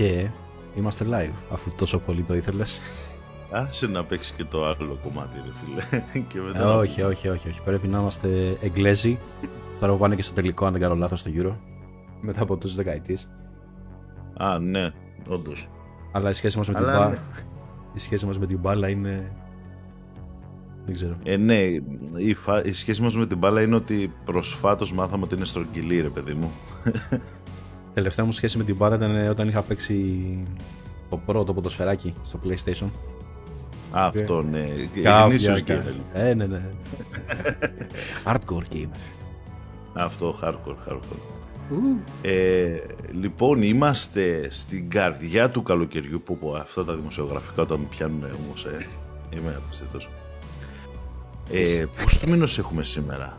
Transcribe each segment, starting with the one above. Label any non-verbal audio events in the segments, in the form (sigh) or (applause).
Και είμαστε live, αφού τόσο πολύ το ήθελες. Άσε να παίξει και το άλλο κομμάτι, ρε φίλε. (laughs) Και Ε, μετά... όχι, όχι, όχι, όχι. Πρέπει να είμαστε Εγγλέζοι. Τώρα που πάνε και στο τελικό, αν δεν κάνω λάθος, στο Euro. Μετά από τόσες δεκαετίες. Α, ναι, όντως. Αλλά η σχέση μας με την Αλλά μπάλα... ναι. Η σχέση μας με την μπάλα είναι... Δεν ξέρω. Ε, ναι, η, φα... η σχέση μας με την μπάλα είναι ότι προσφάτως μάθαμε ότι είναι στρογγυλή, ρε παιδί μου. (laughs) Τελευταία μου σχέση με την μπάλα ήταν όταν είχα παίξει το πρώτο ποδοσφαιράκι στο PlayStation. Α, αυτό, ναι. Κάποια- Γνήσιος κα- gamer. Ε, ναι, ναι. Hardcore gamer. Αυτό, hardcore, hardcore. Ε, λοιπόν, είμαστε στην καρδιά του καλοκαιριού που πω, αυτά τα δημοσιογραφικά όταν με πιάνουν όμως, ε, είμαι απίστευτος. Ε, πώς του μήνος έχουμε σήμερα;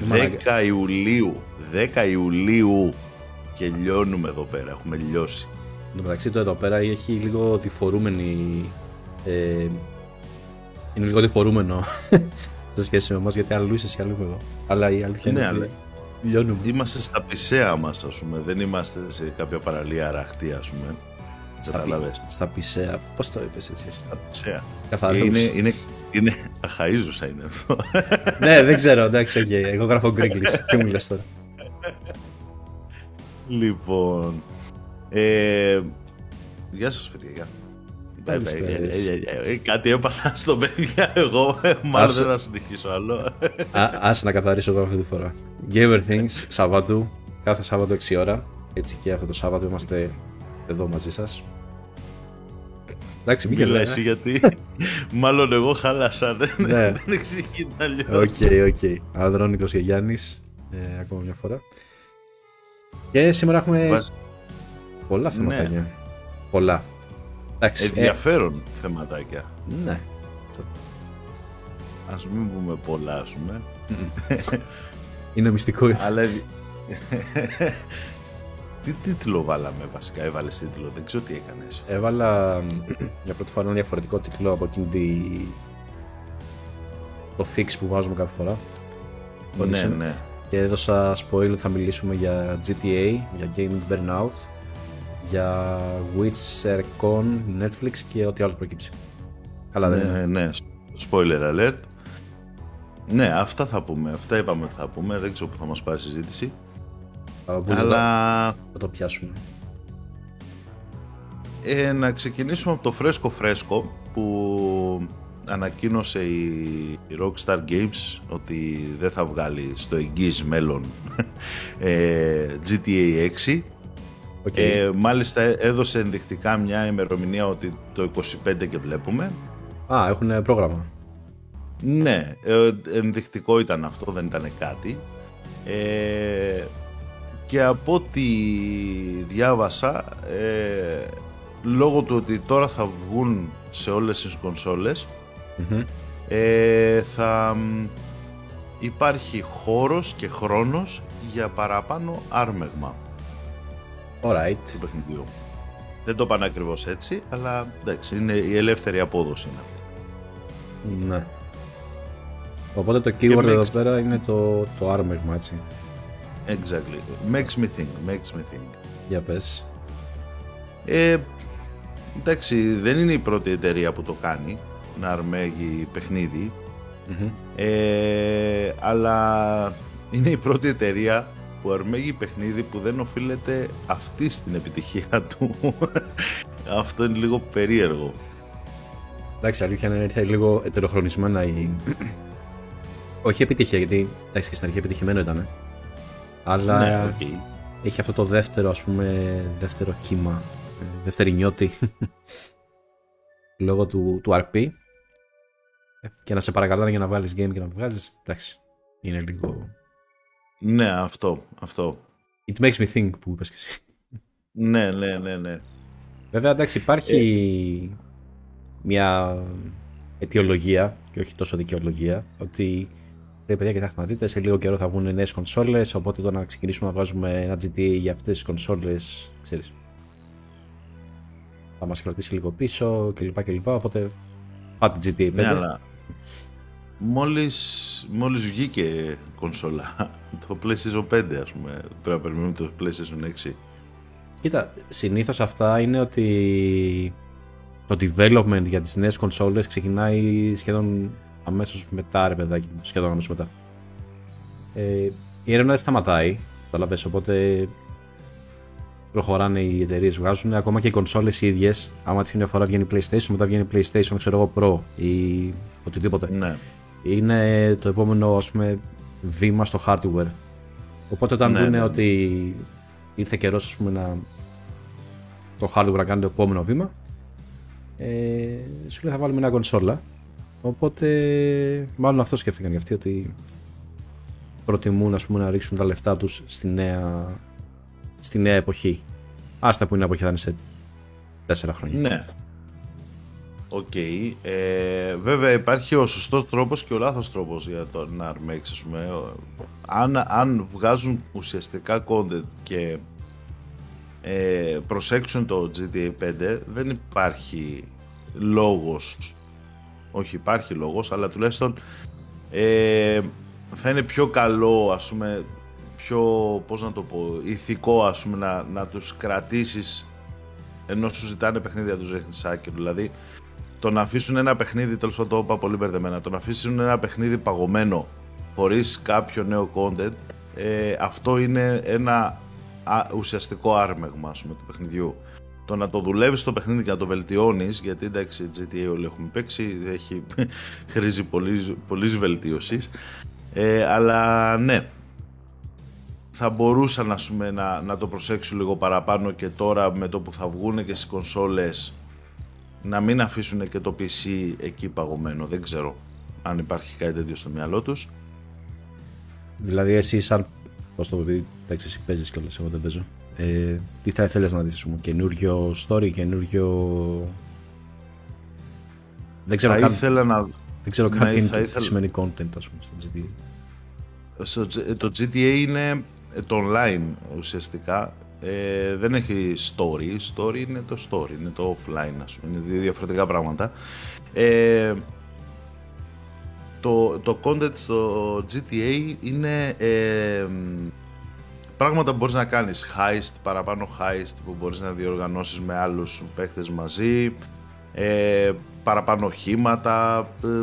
Μη- μη μ' αναγκα- 10 Ιουλίου. 10 Ιουλίου και λιώνουμε εδώ πέρα. Έχουμε λιώσει. Εν τω μεταξύ το εδώ πέρα έχει λίγο τη φορούμενη. Ε, είναι λίγο τη φορούμενο (laughs) σε σχέση με εμάς γιατί αλλού είσαι εσύ αλλού είμαι εγώ. Αλλά η αλήθεια Ναι, είναι αλλά- ότι λιώνουμε. Είμαστε στα πισέα μας, ας πούμε. Δεν είμαστε σε κάποια παραλία αραχτή, ας πούμε. Στα, πι- Καταλαβες. στα πισέα. Πώς το είπες έτσι; Στα πισέα. Καθαρούς. Ε, είναι, είναι, είναι αρχαΐζουσα είναι αυτό. ναι, δεν ξέρω. Εντάξει, οκ. Εγώ γράφω greeklish. Τι μου λες τώρα. λοιπόν. Ε, γεια σας, παιδιά. Γεια. Καλησπέρες. Ε, ε, ε, ε, Κάτι έπαθα στο παιδιά εγώ. Μάλλον Άσε. δεν θα συνεχίσω άλλο. Α, άσε να καθαρίσω εγώ αυτή τη φορά. Gamer Things, Σαββάτου. Κάθε Σάββατο 6 ώρα. Έτσι και αυτό το Σάββατο είμαστε εδώ μαζί σας. Εντάξει, μην Μιλά γελάει. εσύ γιατί (laughs) μάλλον εγώ χάλασα. Δεν, Ναι. δεν εξηγείται αλλιώς. Οκ, οκ. Ανδρώνικος και Γιάννης, ε, ακόμα μια φορά. Και σήμερα έχουμε Βάζ- πολλά θέματα. Ναι. Πολλά. Εντάξει, ε, Ενδιαφέρον θεματάκια. ναι. Ας μην πούμε πολλά, ας πούμε. Είναι μυστικό. Αλλά... (laughs) τι τίτλο βάλαμε βασικά, έβαλες τίτλο, δεν ξέρω τι έκανες. Έβαλα μ, για πρώτη φορά ένα διαφορετικό τίτλο από εκείνη τη... το fix που βάζουμε κάθε φορά. Ναι, Audition. ναι. Και έδωσα spoil ότι θα μιλήσουμε για GTA, για Gaming Burnout, για Witcher Con, Netflix και ό,τι άλλο προκύψει. Καλά δεν είναι. Ναι, ναι, spoiler alert. Ναι, αυτά θα πούμε, αυτά είπαμε ότι θα πούμε, δεν ξέρω που θα μας πάρει η συζήτηση. Θα μπορείς Αλλά να- να το πιάσουμε. ε, να ξεκινήσουμε από το φρέσκο φρέσκο που ανακοίνωσε η η Rockstar Games ότι δεν θα βγάλει στο εγγύς μέλλον (laughs) ε, GTA 6 Οκ. Ε, μάλιστα έδωσε ενδεικτικά μια ημερομηνία ότι το 25 και βλέπουμε. Α, έχουν πρόγραμμα. Ναι, ε, ενδεικτικό ήταν αυτό, δεν ήταν κάτι. Ε, και από ό,τι διάβασα, ε, λόγω του ότι τώρα θα βγουν σε όλες τις κονσόλες, Μμμ. ε, θα μ, υπάρχει χώρος και χρόνος για παραπάνω άρμεγμα Alright. του παιχνιδιού. Δεν το πάνε ακριβώς έτσι, αλλά εντάξει, είναι η ελεύθερη απόδοση είναι αυτή. Ναι. Οπότε το keyword makes- εδώ πέρα είναι το, το άρμεγμα, έτσι. Exactly. Makes me think, makes me think. Για πες. Ε, εντάξει, δεν είναι η πρώτη εταιρεία που το κάνει, να αρμέγει παιχνίδι, Μμμ. ε, αλλά είναι η πρώτη εταιρεία που αρμέγει παιχνίδι που δεν οφείλεται αυτή στην επιτυχία του. (laughs) Αυτό είναι λίγο περίεργο. Εντάξει, αλήθεια είναι ήρθε λίγο ετεροχρονισμένα η. (clears throat) Όχι επιτυχία, γιατί εντάξει και στην αρχή επιτυχημένο ήταν. Αλλά Ναι, οκ. έχει αυτό το δεύτερο, ας πούμε, δεύτερο κύμα, ε, δεύτερη νιότη (laughs) λόγω του, του RP. Ε, Και να σε παρακαλάνε για να βάλεις game και να το βγάζεις, εντάξει, είναι λίγο... Ναι, αυτό, αυτό. It makes me think που είπες και εσύ. Ναι, ναι, ναι, ναι. Βέβαια, εντάξει, υπάρχει μια αιτιολογία και όχι τόσο δικαιολογία ότι ρε παιδιά, κοιτάξτε να δείτε, σε λίγο καιρό θα βγουν νέες κονσόλες. Οπότε το να ξεκινήσουμε να βγάζουμε ένα GTA για αυτές τις κονσόλες, ξέρεις. Θα μας κρατήσει λίγο πίσω κλπ. κλπ. Οπότε πάτε GTA 5. Ναι, αλλά μόλις, μόλις βγήκε κονσόλα, (laughs) το PlayStation 5 ας πούμε, πρέπει να περιμένουμε το PlayStation 6. Κοίτα, συνήθως αυτά είναι ότι το development για τις νέες κονσόλες ξεκινάει σχεδόν αμέσως μετά ρε παιδάκι σχεδόν αμέσως μετά. Ε, η έρευνα δεν σταματάει, καταλαβες, οπότε προχωράνε οι εταιρείες, βγάζουν ακόμα και οι κονσόλες οι ίδιες, άμα της μια φορά βγαίνει PlayStation, μετά βγαίνει PlayStation, ξέρω εγώ, Pro ή οτιδήποτε. Ναι. Είναι το επόμενο, ας πούμε, βήμα στο hardware. Οπότε όταν Ναι, δουν ναι, ναι. ότι ήρθε καιρός, ας πούμε, να το hardware να κάνει το επόμενο βήμα, ε, σου λέει θα βάλουμε μια κονσόλα. Οπότε, μάλλον αυτό σκέφτηκαν για αυτοί, ότι προτιμούν ας πούμε, να ρίξουν τα λεφτά τους στη νέα, στη νέα εποχή. Άστα που είναι εποχή θα είναι σε τέσσερα χρόνια. Ναι. Οκ. Ε, βέβαια υπάρχει ο σωστός τρόπος και ο λάθος τρόπος για το να αρμέξει, ας πούμε. Αν, αν βγάζουν ουσιαστικά content και ε, προσέξουν το GTA 5 δεν υπάρχει λόγος όχι υπάρχει λόγος αλλά τουλάχιστον ε, θα είναι πιο καλό ας πούμε πιο πώς να το πω ηθικό ας πούμε να, να τους κρατήσεις ενώ σου ζητάνε παιχνίδια τους ρίχνεις άκυρο δηλαδή το να αφήσουν ένα παιχνίδι τέλος πάντων το είπα πολύ μπερδεμένα το να αφήσουν ένα παιχνίδι παγωμένο χωρίς κάποιο νέο content ε, αυτό είναι ένα α, ουσιαστικό άρμεγμα ας πούμε, του παιχνιδιού. Το να το δουλεύεις το παιχνίδι και να το βελτιώνεις, γιατί εντάξει, GTA όλοι έχουμε παίξει, έχει, (laughs) χρήζει πολλής βελτίωσης. Ε, αλλά ναι, θα μπορούσαν ας πούμε, να, να το προσέξουν λίγο παραπάνω και τώρα με το που θα βγουν και στις κονσόλες να μην αφήσουν και το PC εκεί παγωμένο. Δεν ξέρω αν υπάρχει κάτι τέτοιο στο μυαλό τους. Δηλαδή εσύ σαν, πώς το πω, επειδή εντάξει εσύ παίζεις κιόλας, εγώ δεν παίζω, ε, τι θα ήθελες να δεις, ας πούμε, καινούριο story, καινούριο... Δεν ξέρω, θα καν, ήθελα να, δεν ξέρω καν ναι, τι είναι- θα τι ήθελα- σημαίνει content, ας πούμε, στο GTA. στο, G- το GTA είναι το online ουσιαστικά. Ε, δεν έχει story. Story είναι το story, είναι το offline, ας πούμε. Είναι δύο διαφορετικά πράγματα. Ε, το, το content στο GTA είναι ε, πράγματα που μπορείς να κάνεις. Heist, παραπάνω heist που μπορείς να διοργανώσεις με άλλους παίχτες μαζί. Ε, παραπάνω οχήματα, ε,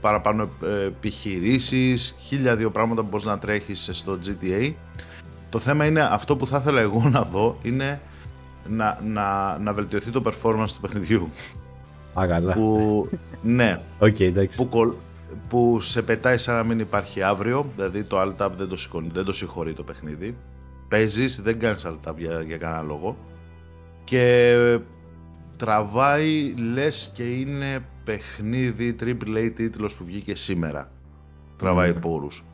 παραπάνω ε, επιχειρήσεις, χίλια δύο πράγματα που μπορείς να τρέχεις στο GTA. Το θέμα είναι αυτό που θα ήθελα εγώ να δω είναι να, να, να βελτιωθεί το performance του παιχνιδιού. Α, καλά. που, ναι, Οκ, εντάξει. που, κολ- που σε πετάει σαν να μην υπάρχει αύριο, δηλαδή το alt tab δεν το, σηκώνει, δεν το συγχωρεί το παιχνίδι. Παίζεις, δεν κάνεις alt tab για, για κανένα λόγο. Και τραβάει, λες και είναι παιχνίδι AAA τίτλος που βγήκε σήμερα. Τραβάει Ναι. πόρους.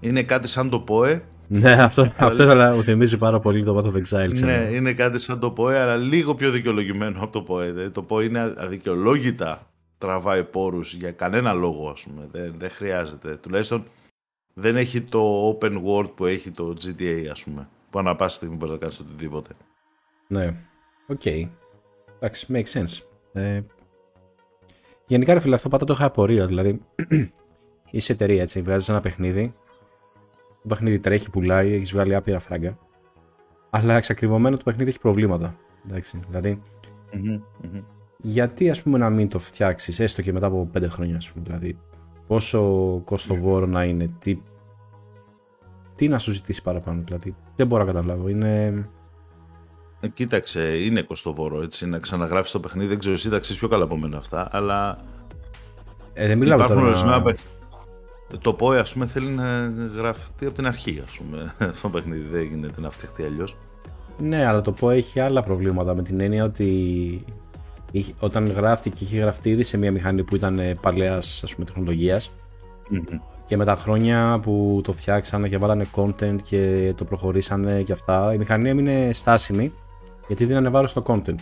Είναι κάτι σαν το POE, Ναι, αυτό, αυτό ήθελα να μου θυμίζει πάρα πολύ το Path of Exile, ξέρω. Ναι, είναι κάτι σαν το ΠΟΕ, αλλά λίγο πιο δικαιολογημένο από το ΠΟΕ. Δηλαδή, το ΠΟΕ είναι αδικαιολόγητα τραβάει πόρους για κανένα λόγο, ας πούμε. Δεν, δεν χρειάζεται. Τουλάχιστον δεν έχει το open world που έχει το GTA, ας πούμε. Που ανά πάση στιγμή μπορείς να κάνεις οτιδήποτε. Ναι. Οκ. Εντάξει, makes sense. Ε, γενικά, ρε φίλε, αυτό πάντα το είχα απορία. Δηλαδή, (clears throat) είσαι εταιρεία, έτσι, βγάζεις ένα παιχνίδι, το παιχνίδι τρέχει, πουλάει, έχεις βγάλει άπειρα φράγκα, αλλά εξακριβωμένο το παιχνίδι έχει προβλήματα. Εντάξει, δηλαδή, γιατί ας πούμε να μην το φτιάξεις, έστω και μετά από πέντε χρόνια, ας πούμε, δηλαδή, πόσο κοστοβόρο να είναι, τι, τι να σου ζητήσει παραπάνω, δηλαδή, δεν μπορώ να καταλάβω, είναι... Ε, Κοίταξε, είναι κοστοβόρο έτσι, να ξαναγράφεις το παιχνίδι. Δεν ξέρω, εσύ τα ξέρεις πιο καλά από μένα αυτά, αλλά Ε, δεν μιλάμε υπάρχουν τώρα... ορισμένα παιχνίδια. Το ΠΟΕ, ας πούμε, θέλει να γραφτεί από την αρχή, ας πούμε. (laughs) Αυτό το παιχνίδι δεν γίνεται να φτιαχτεί αλλιώς. Ναι, αλλά το πω έχει άλλα προβλήματα με την έννοια ότι είχε- όταν γράφτηκε είχε γραφτεί ήδη σε μια μηχανή που ήταν παλαιάς ας πούμε τεχνολογίας και με τα χρόνια που το φτιάξανε και βάλανε content και το προχωρήσανε και αυτά η μηχανή έμεινε στάσιμη γιατί δίνανε βάρος στο content.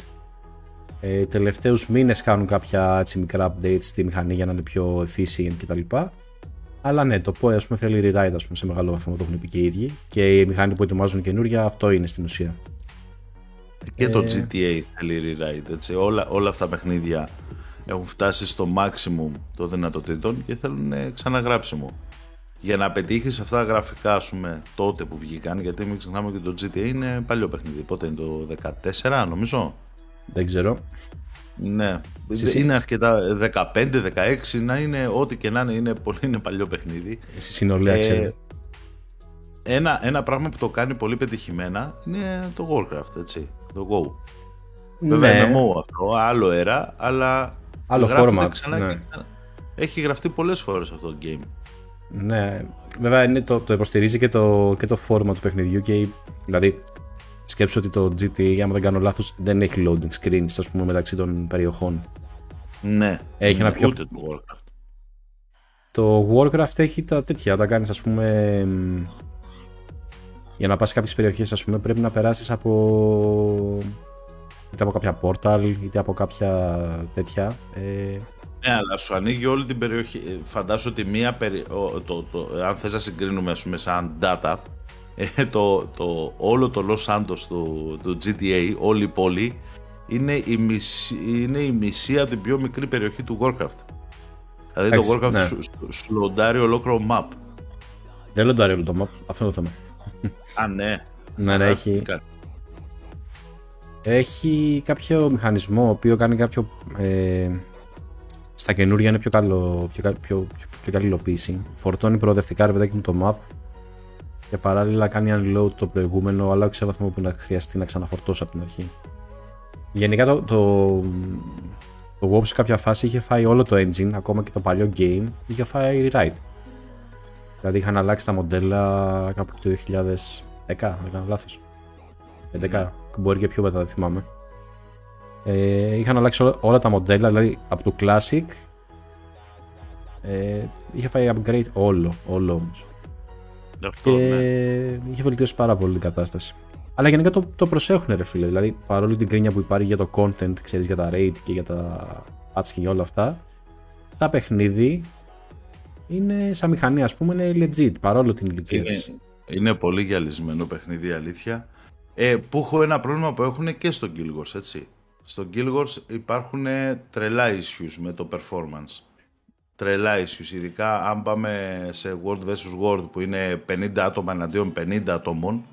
Ε, τελευταίους μήνες κάνουν κάποια έτσι, μικρά updates στη μηχανή για να είναι πιο efficient κτλ. Αλλά ναι, το POE ας πούμε θέλει rewrite ας πούμε, σε μεγάλο βαθμό, το έχουν πει και οι ίδιοι. Και η μηχανή που ετοιμάζουν καινούρια, αυτό είναι στην ουσία. Και το Ε. GTA θέλει rewrite, έτσι. Όλα, όλα αυτά τα παιχνίδια έχουν φτάσει στο maximum των δυνατοτήτων και θέλουν ε, ξαναγράψιμο. για να πετύχεις αυτά τα γραφικά, ας πούμε, τότε που βγήκαν, γιατί μην ξεχνάμε ότι το GTA είναι παλιό παιχνίδι, πότε είναι το 14 νομίζω; Δεν ξέρω. Ναι, είναι αρκετά 15-16 να είναι ό,τι και να είναι, είναι πολύ είναι παλιό παιχνίδι. Στη συνολία ε, Ένα, ένα πράγμα που το κάνει πολύ πετυχημένα είναι το Warcraft, έτσι, το Go. Ναι. Βέβαια είναι αυτό, άλλο αέρα, αλλά άλλο format. ναι. Έχει γραφτεί πολλές φορές αυτό το game. Ναι, βέβαια είναι το, το υποστηρίζει και το, και το φόρμα του παιχνιδιού και δηλαδή σκέψω ότι το GT, άμα δεν κάνω λάθος, δεν έχει loading screens, ας πούμε, μεταξύ των περιοχών. Ναι, έχει ένα πιο... ούτε το Warcraft. Το Warcraft έχει τα τέτοια, όταν κάνεις, ας πούμε, για να πας σε κάποιες περιοχές, ας πούμε, πρέπει να περάσεις από είτε από κάποια portal, είτε από κάποια τέτοια. Ε, ναι, αλλά σου ανοίγει όλη την περιοχή. Ε, φαντάσου ότι μία περι... το, το, αν θες να συγκρίνουμε πούμε, σαν data, ε, το, το, όλο το Los Santos του, του GTA, όλη η πόλη, είναι η, μισή, είναι η μισή από την πιο μικρή περιοχή του Warcraft. Δηλαδή το Warcraft ναι. σου, σου, λοντάρει ολόκληρο map. Δεν λοντάρει όλο το map, αυτό είναι το θέμα. Α, ναι. Ναι, ναι, έχει, έχει κάποιο μηχανισμό ο οποίος κάνει κάποιο ε, στα καινούργια είναι πιο, καλό, πιο, πιο, πιο, πιο καλή υλοποίηση. Φορτώνει προοδευτικά ρε παιδάκι μου το map και παράλληλα κάνει unload το προηγούμενο, αλλά όχι σε βαθμό που να χρειαστεί να ξαναφορτώσω από την αρχή. Γενικά το, το, το WoW σε κάποια φάση είχε φάει όλο το engine, ακόμα και το παλιό game, είχε φάει rewrite. Δηλαδή είχαν αλλάξει τα μοντέλα κάπου το 2010, δεν κάνω λάθος. 11, μπορεί και πιο μετά, δεν θυμάμαι. Ε, είχαν αλλάξει όλα, τα μοντέλα, δηλαδή από το Classic ε, είχε φάει upgrade όλο, όλο όμως. Αυτό, και ναι. είχε βελτιώσει πάρα πολύ την κατάσταση. Αλλά γενικά το, το προσέχουν ρε φίλε, δηλαδή παρόλη την κρίνια που υπάρχει για το content, ξέρεις για τα rate και για τα patch και για όλα αυτά, τα παιχνίδι είναι σαν μηχανή ας πούμε είναι legit παρόλο την ηλικία είναι, είναι πολύ γυαλισμένο παιχνίδι αλήθεια. Ε, που έχω ένα πρόβλημα που έχουν και στο Guild έτσι. Στο Guild Wars υπάρχουν τρελά issues με το performance. Τρελά issues, ειδικά αν πάμε σε World vs. World που είναι 50 άτομα εναντίον 50 ατόμων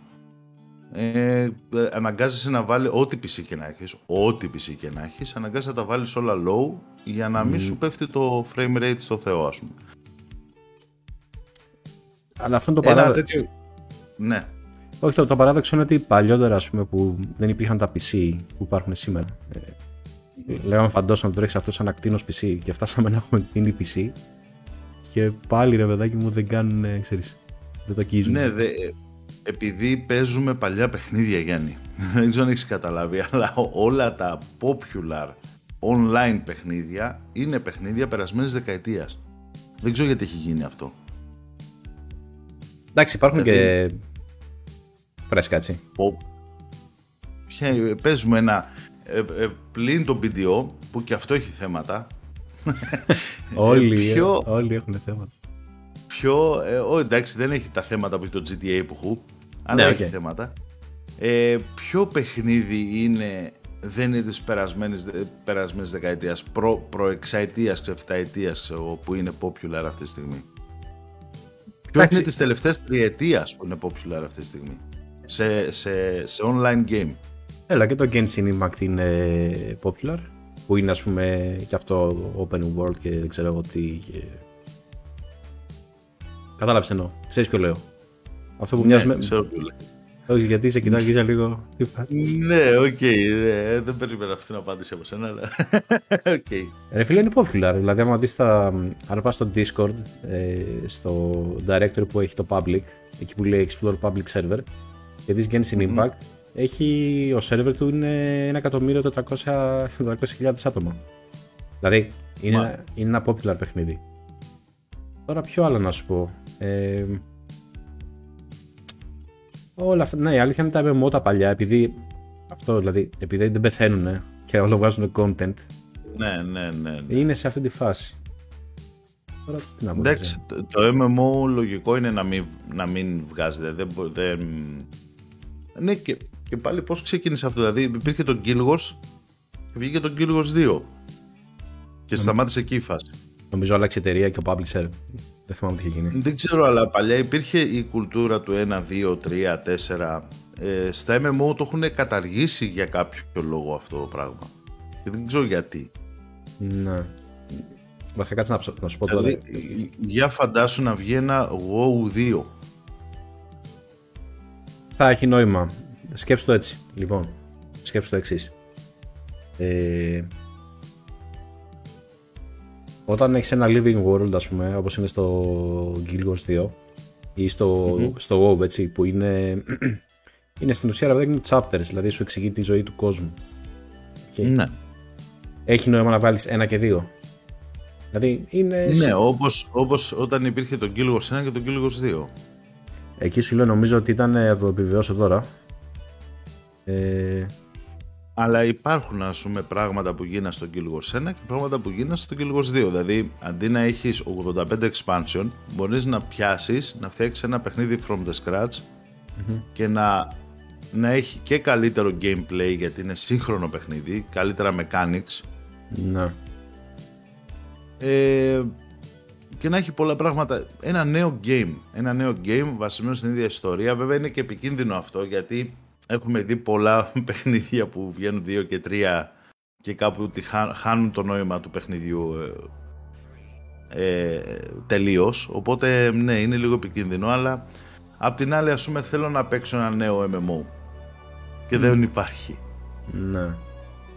ε, αναγκάζεσαι να βάλει ό,τι PC και να έχεις, ό,τι PC και να έχεις, αναγκάζεσαι να τα βάλεις όλα low για να μην σου πέφτει το frame rate στο Θεό, ας πούμε. Αλλά αυτό είναι το παράδειγμα. Τέτοιο... Ναι. Όχι, το, το παράδοξο είναι ότι παλιότερα ας πούμε, που δεν υπήρχαν τα PC που υπάρχουν σήμερα. Ε, λέγαμε φαντόσο να το τρέξει αυτό σαν ακτίνος PC και φτάσαμε να έχουμε την PC και πάλι ρε παιδάκι μου δεν κάνουν, ξέρεις, δεν το αγγίζουν. Ναι, δε, επειδή παίζουμε παλιά παιχνίδια Γιάννη, (laughs) δεν ξέρω αν έχεις καταλάβει, αλλά όλα τα popular online παιχνίδια είναι παιχνίδια περασμένης δεκαετίας. Δεν ξέρω γιατί έχει γίνει αυτό. Εντάξει, υπάρχουν δηλαδή... και Φρέσκα έτσι. Παίζουμε ένα ε, ε, πλην το BDO που και αυτό έχει θέματα. (laughs) όλοι, ε, όλοι έχουν θέματα. Πιο, ε, εντάξει δεν έχει τα θέματα που έχει το GTA που έχω, αλλά ναι, έχει θέματα. Ε, ποιο παιχνίδι είναι, δεν είναι της περασμένης, περασμένης δεκαετίας, προ, προεξαετίας, ξεφταετίας που είναι popular αυτή τη στιγμή; Ποιο είναι της τελευταίας τριετίας που είναι popular αυτή τη στιγμή. Σε, σε, σε online game. Έλα και το Genshin Impact είναι popular που είναι ας πούμε και αυτό open world και δεν ξέρω εγώ τι και... Κατάλαβες εννοώ, ξέρεις ποιο λέω. Αυτό που ναι, μοιάζει με... Ξέρω ποιο Όχι γιατί σε κοιτάω και λίγο... ναι, οκ, ναι, δεν περίμενα αυτή την απάντηση από σένα, αλλά... (laughs) okay. Ρε φίλε είναι popular, δηλαδή άμα δεις τα... αν πας στο Discord, ε, στο directory που έχει το public, εκεί που λέει Explore Public Server, και δεις Genshin Impact, έχει, ο σερβερ του είναι 1.400.000 άτομα. Δηλαδή, είναι, είναι ένα popular παιχνίδι. Τώρα ποιο άλλο να σου πω. Ε, όλα αυτά, ναι, η αλήθεια είναι τα MMO τα παλιά, επειδή αυτό δηλαδή, επειδή δεν πεθαίνουν και όλο βγάζουν content. Ναι, ναι, ναι, ναι. Είναι σε αυτή τη φάση. Τώρα, τι να Εντάξει, το, το MMO λογικό είναι να μην, να μην βγάζεται. Δεν, δεν, ναι, και, και πάλι πώς ξεκίνησε αυτό. Δηλαδή, υπήρχε το Guild και βγήκε το Guild 2. Και σταμάτησε εκεί η φάση. Νομίζω άλλαξε εταιρεία και ο publisher. Δεν θυμάμαι τι είχε γίνει. Δεν ξέρω, αλλά παλιά υπήρχε η κουλτούρα του 1, 2, 3, 4. Ε, στα MMO το έχουν καταργήσει για κάποιο λόγο αυτό το πράγμα. Και δεν ξέρω γιατί. Ναι. Βασικά κάτσε να, να σου πω τώρα. Δηλαδή, για φαντάσου να βγει ένα WoW 2. Θα έχει νόημα. Σκέψου το έτσι. Λοιπόν, σκέψου το εξής. Ε, όταν έχεις ένα living world, ας πούμε, όπως είναι στο Guild Wars 2 ή στο, mm-hmm. στο WoW, έτσι, που είναι, (clears throat) είναι στην ουσία ρε chapters, δηλαδή σου εξηγεί τη ζωή του κόσμου. Okay. Ναι. Έχει νόημα να βάλεις ένα και δύο. Δηλαδή είναι... Ναι, όπως, όπως όταν υπήρχε το Guild Wars 1 και το Guild Wars 2. Εκεί σου λέω νομίζω ότι ήταν, θα το επιβεβαιώσω τώρα, ε, αλλά υπάρχουν ας πούμε πράγματα που γίνανε στο Guild Wars 1 και πράγματα που γίνανε στο Guild Wars 2. Δηλαδή αντί να έχεις 85 expansion μπορείς να πιάσεις, να φτιάξεις ένα παιχνίδι from the scratch και να, να έχει και καλύτερο gameplay γιατί είναι σύγχρονο παιχνίδι, καλύτερα mechanics. Ναι. Ε, και να έχει πολλά πράγματα. Ένα νέο game. Ένα νέο game βασισμένο στην ίδια ιστορία. Βέβαια είναι και επικίνδυνο αυτό γιατί έχουμε δει πολλά (laughs) παιχνίδια που βγαίνουν δύο και τρία και κάπου ότι χάνουν το νόημα του παιχνιδιού ε, ε, τελείως. Οπότε ναι, είναι λίγο επικίνδυνο, αλλά απ' την άλλη ας πούμε θέλω να παίξω ένα νέο MMO και δεν υπάρχει. Ναι.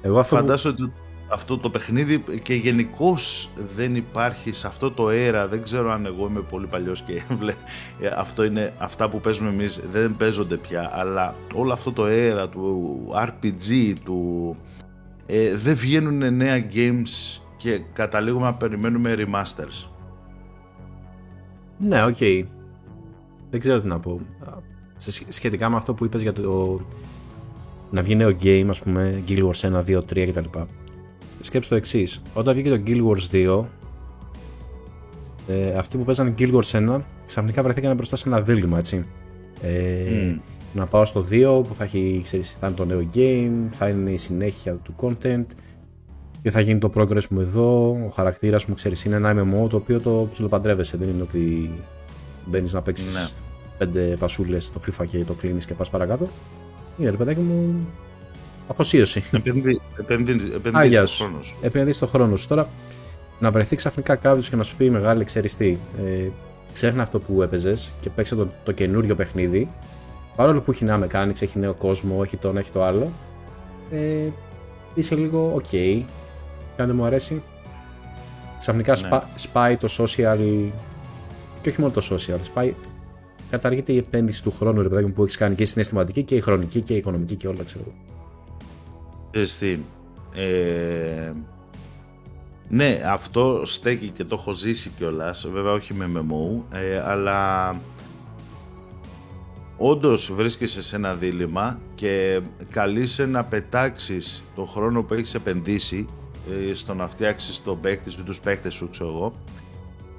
Εγώ αυτό Φαντάζομαι ότι αυτό το παιχνίδι και γενικώς δεν υπάρχει σε αυτό το αέρα. Δεν ξέρω αν εγώ είμαι πολύ παλιός και (laughs) ε, αυτό είναι αυτά που παίζουμε εμείς δεν παίζονται πια. Αλλά όλο αυτό το αέρα του RPG, του. Ε, δεν βγαίνουν νέα games και καταλήγουμε να περιμένουμε remasters. Ναι, ok. Okay. Δεν ξέρω τι να πω. Σχετικά με αυτό που είπες για το να βγει νέο game, ας πούμε, Guild Wars 1, 2, 3 κτλ σκέψτε το εξής. Όταν βγήκε το Guild Wars 2, ε, αυτοί που παίζανε Guild Wars 1 ξαφνικά βρεθήκαν μπροστά σε ένα δίλημα, έτσι. Ε, Να πάω στο 2 που θα, έχει, ξέρεις, θα είναι το νέο game, θα είναι η συνέχεια του content και θα γίνει το progress μου εδώ. Ο χαρακτήρας μου, ξέρεις, είναι ένα MMO το οποίο το ψιλοπαντρεύεσαι. Δεν είναι ότι μπαίνεις να παίξεις ναι. πέντε πασούλες στο FIFA και το κλείνεις και πας παρακάτω. Είναι ρε παιδάκι μου Αφοσίωση. Επενδύεις στο χρόνο σου. Επενδύεις στο χρόνο σου. Τώρα, να βρεθεί ξαφνικά κάποιος και να σου πει μεγάλη εξαιριστή. Ε, ξέχνα αυτό που έπαιζες και παίξε το, το καινούριο παιχνίδι. Παρόλο που έχει να με κάνει, έχει νέο κόσμο, έχει το ένα, έχει το άλλο. Ε, είσαι λίγο ok. Okay. Και αν δεν μου αρέσει. Ξαφνικά ναι. σπάει το social. Και όχι μόνο το social. Σπάει, καταργείται η επένδυση του χρόνου ρε παιδάκι που έχεις κάνει και η συναισθηματική και η χρονική και η οικονομική και όλα ξέρω ε, ναι, αυτό στέκει και το έχω ζήσει κιόλας. Βέβαια, όχι με MMO, ε, αλλά όντως βρίσκεσαι σε ένα δίλημα και καλείσαι να πετάξεις τον χρόνο που έχεις επενδύσει ε, στο να φτιάξεις τον παίκτη σου, τους παίκτες σου, ξέρω εγώ,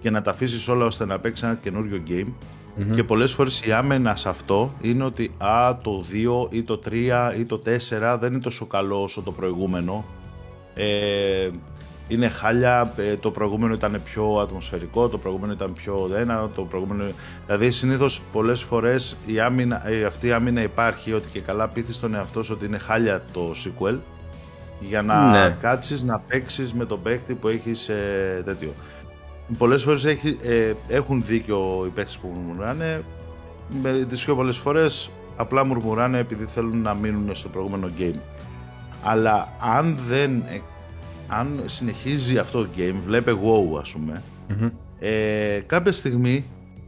και να τα αφήσεις όλα ώστε να παίξεις ένα καινούριο game Mm-hmm. Και πολλές φορές η άμενα σε αυτό είναι ότι α, το 2 ή το 3 ή το 4 δεν είναι τόσο καλό όσο το προηγούμενο. Ε, είναι χάλια, ε, το προηγούμενο ήταν πιο ατμοσφαιρικό, το προηγούμενο ήταν πιο ένα, το προηγούμενο... Δηλαδή συνήθως πολλές φορές η άμυνα, ε, αυτή η άμυνα υπάρχει ότι και καλά πείθεις στον εαυτό σου ότι είναι χάλια το sequel για να ναι. κάτσεις να παίξεις με τον παίχτη που έχεις ε, τέτοιο. Πολλές φορές ε, έχουν δίκιο οι παίχτε που μουρμουράνε. Τις πιο πολλές φορές απλά μουρμουράνε επειδή θέλουν να μείνουν στο προηγούμενο game. Αλλά αν δεν. Ε, αν συνεχίζει αυτό το game, βλέπε WoW ας πούμε, ε, κάποια στιγμή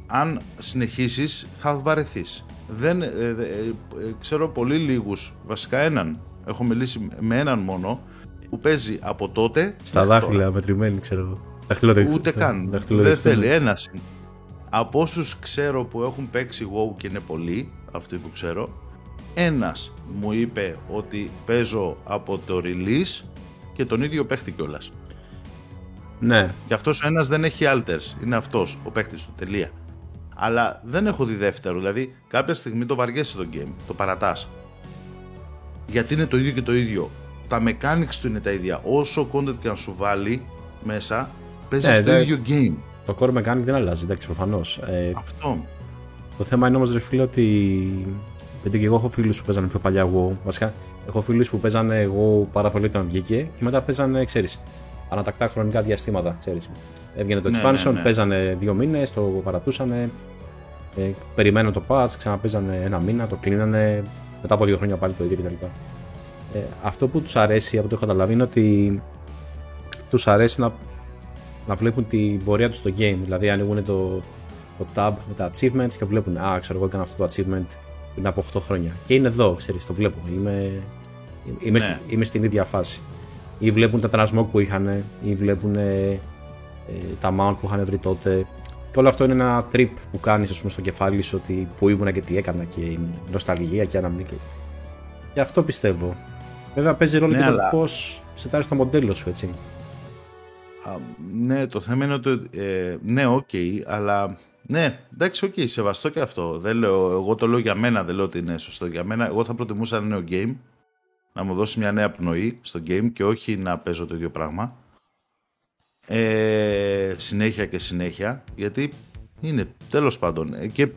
αν συνεχίσεις θα βαρεθείς. Δεν, ε, ε, ξέρω πολύ λίγους, βασικά έναν, έχω μιλήσει με έναν μόνο, που παίζει από τότε... Στα δάχτυλα μετρημένη ξέρω εγώ. Ούτε καν. Δεν θέλει. Ένα Από όσους ξέρω που έχουν παίξει WoW και είναι πολλοί, αυτοί που ξέρω, ένας μου είπε ότι παίζω από το release και τον ίδιο παίχτη κιόλας. Ναι. Και αυτός ο ένας δεν έχει alters. Είναι αυτός ο παίχτης του. Τελεία. Αλλά δεν έχω δει δεύτερο. Δηλαδή, κάποια στιγμή το βαριέσαι το game. Το παρατάς. Γιατί είναι το ίδιο και το ίδιο. Τα mechanics του είναι τα ίδια. Όσο content και να σου βάλει μέσα, παίζεις ναι, το ίδιο game. το core mechanic δεν αλλάζει, εντάξει, προφανώς. Ε, Αυτό. Το θέμα είναι όμως, ρε φίλε, ότι. Γιατί και εγώ έχω φίλους που παίζανε πιο παλιά εγώ. Βασικά, έχω φίλους που παίζανε εγώ πάρα πολύ όταν βγήκε και μετά παίζανε, ξέρεις, ανατακτά χρονικά διαστήματα. Ξέρεις. Έβγαινε το ναι, expansion, ναι, ναι. παίζανε δύο μήνες, το παρατούσανε, ε, περιμέναν το patch, ξαναπέζανε ένα μήνα, το κλείνανε, μετά από δύο χρόνια πάλι το ίδιο κτλ. Ε, αυτό που τους αρέσει από το έχω καταλάβει είναι ότι τους αρέσει να, να βλέπουν την πορεία τους στο game. Δηλαδή, ανοίγουν το, το tab με τα achievements και βλέπουν, Α, ξέρω εγώ, έκανα αυτό το achievement πριν από 8 χρόνια. Και είναι εδώ, ξέρεις, το βλέπω. Είμαι, είμαι, ναι. είμαι στην ίδια φάση. Ή βλέπουν τα transmog που είχαν, ή βλέπουν ε, τα mount που είχαν βρει τότε. Και όλο αυτό είναι ένα trip που κάνεις στο κεφάλι σου ότι που ήμουνα και τι έκανα και η νοσταλγία και ανάμνηση. Και αυτό πιστεύω. Βέβαια παίζει ρόλο ναι, και αλλά... το πώ σετάρει το μοντέλο σου, έτσι. Α, ναι, το θέμα είναι ότι. Ε, ναι, ok, okay, αλλά. Ναι, εντάξει, ok, okay, σεβαστό και αυτό. Δεν λέω, εγώ το λέω για μένα, δεν λέω ότι είναι σωστό. Για μένα, εγώ θα προτιμούσα ένα νέο game να μου δώσει μια νέα πνοή στο game και όχι να παίζω το ίδιο πράγμα. Ε, συνέχεια και συνέχεια, γιατί είναι τέλος πάντων. Ε, και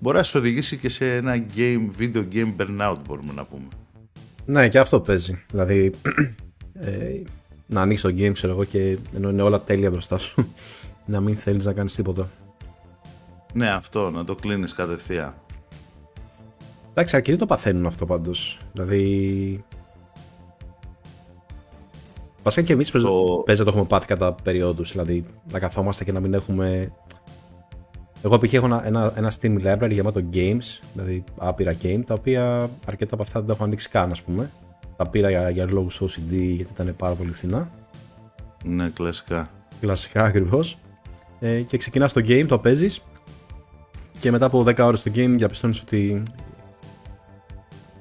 μπορεί να σου οδηγήσει και σε ένα game, video game burnout μπορούμε να πούμε. Ναι, και αυτό παίζει. Δηλαδή, (clears throat) ε, να ανοίξεις το game, ξέρω εγώ, και ενώ είναι όλα τέλεια μπροστά σου, (laughs) να μην θέλεις να κάνεις τίποτα. Ναι, αυτό, να το κλείνεις κατευθείαν. Εντάξει, αρκετοί το παθαίνουν αυτό πάντως. Δηλαδή. Βασικά και εμείς το... παίζα το έχουμε πάθει κατά περιόδους. Δηλαδή, να καθόμαστε και να μην έχουμε. Εγώ π.χ. έχω ένα, ένα, ένα Steam library γεμάτο games, δηλαδή άπειρα game, τα οποία αρκετά από αυτά δεν τα έχω ανοίξει καν, ας πούμε. Τα πήρα για, για λόγου OCD γιατί ήταν πάρα πολύ φθηνά. Ναι, κλασικά. Κλασικά ακριβώς. Ε, και ξεκινάς το game, το παίζεις και μετά από 10 ώρες το game διαπιστώνεις ότι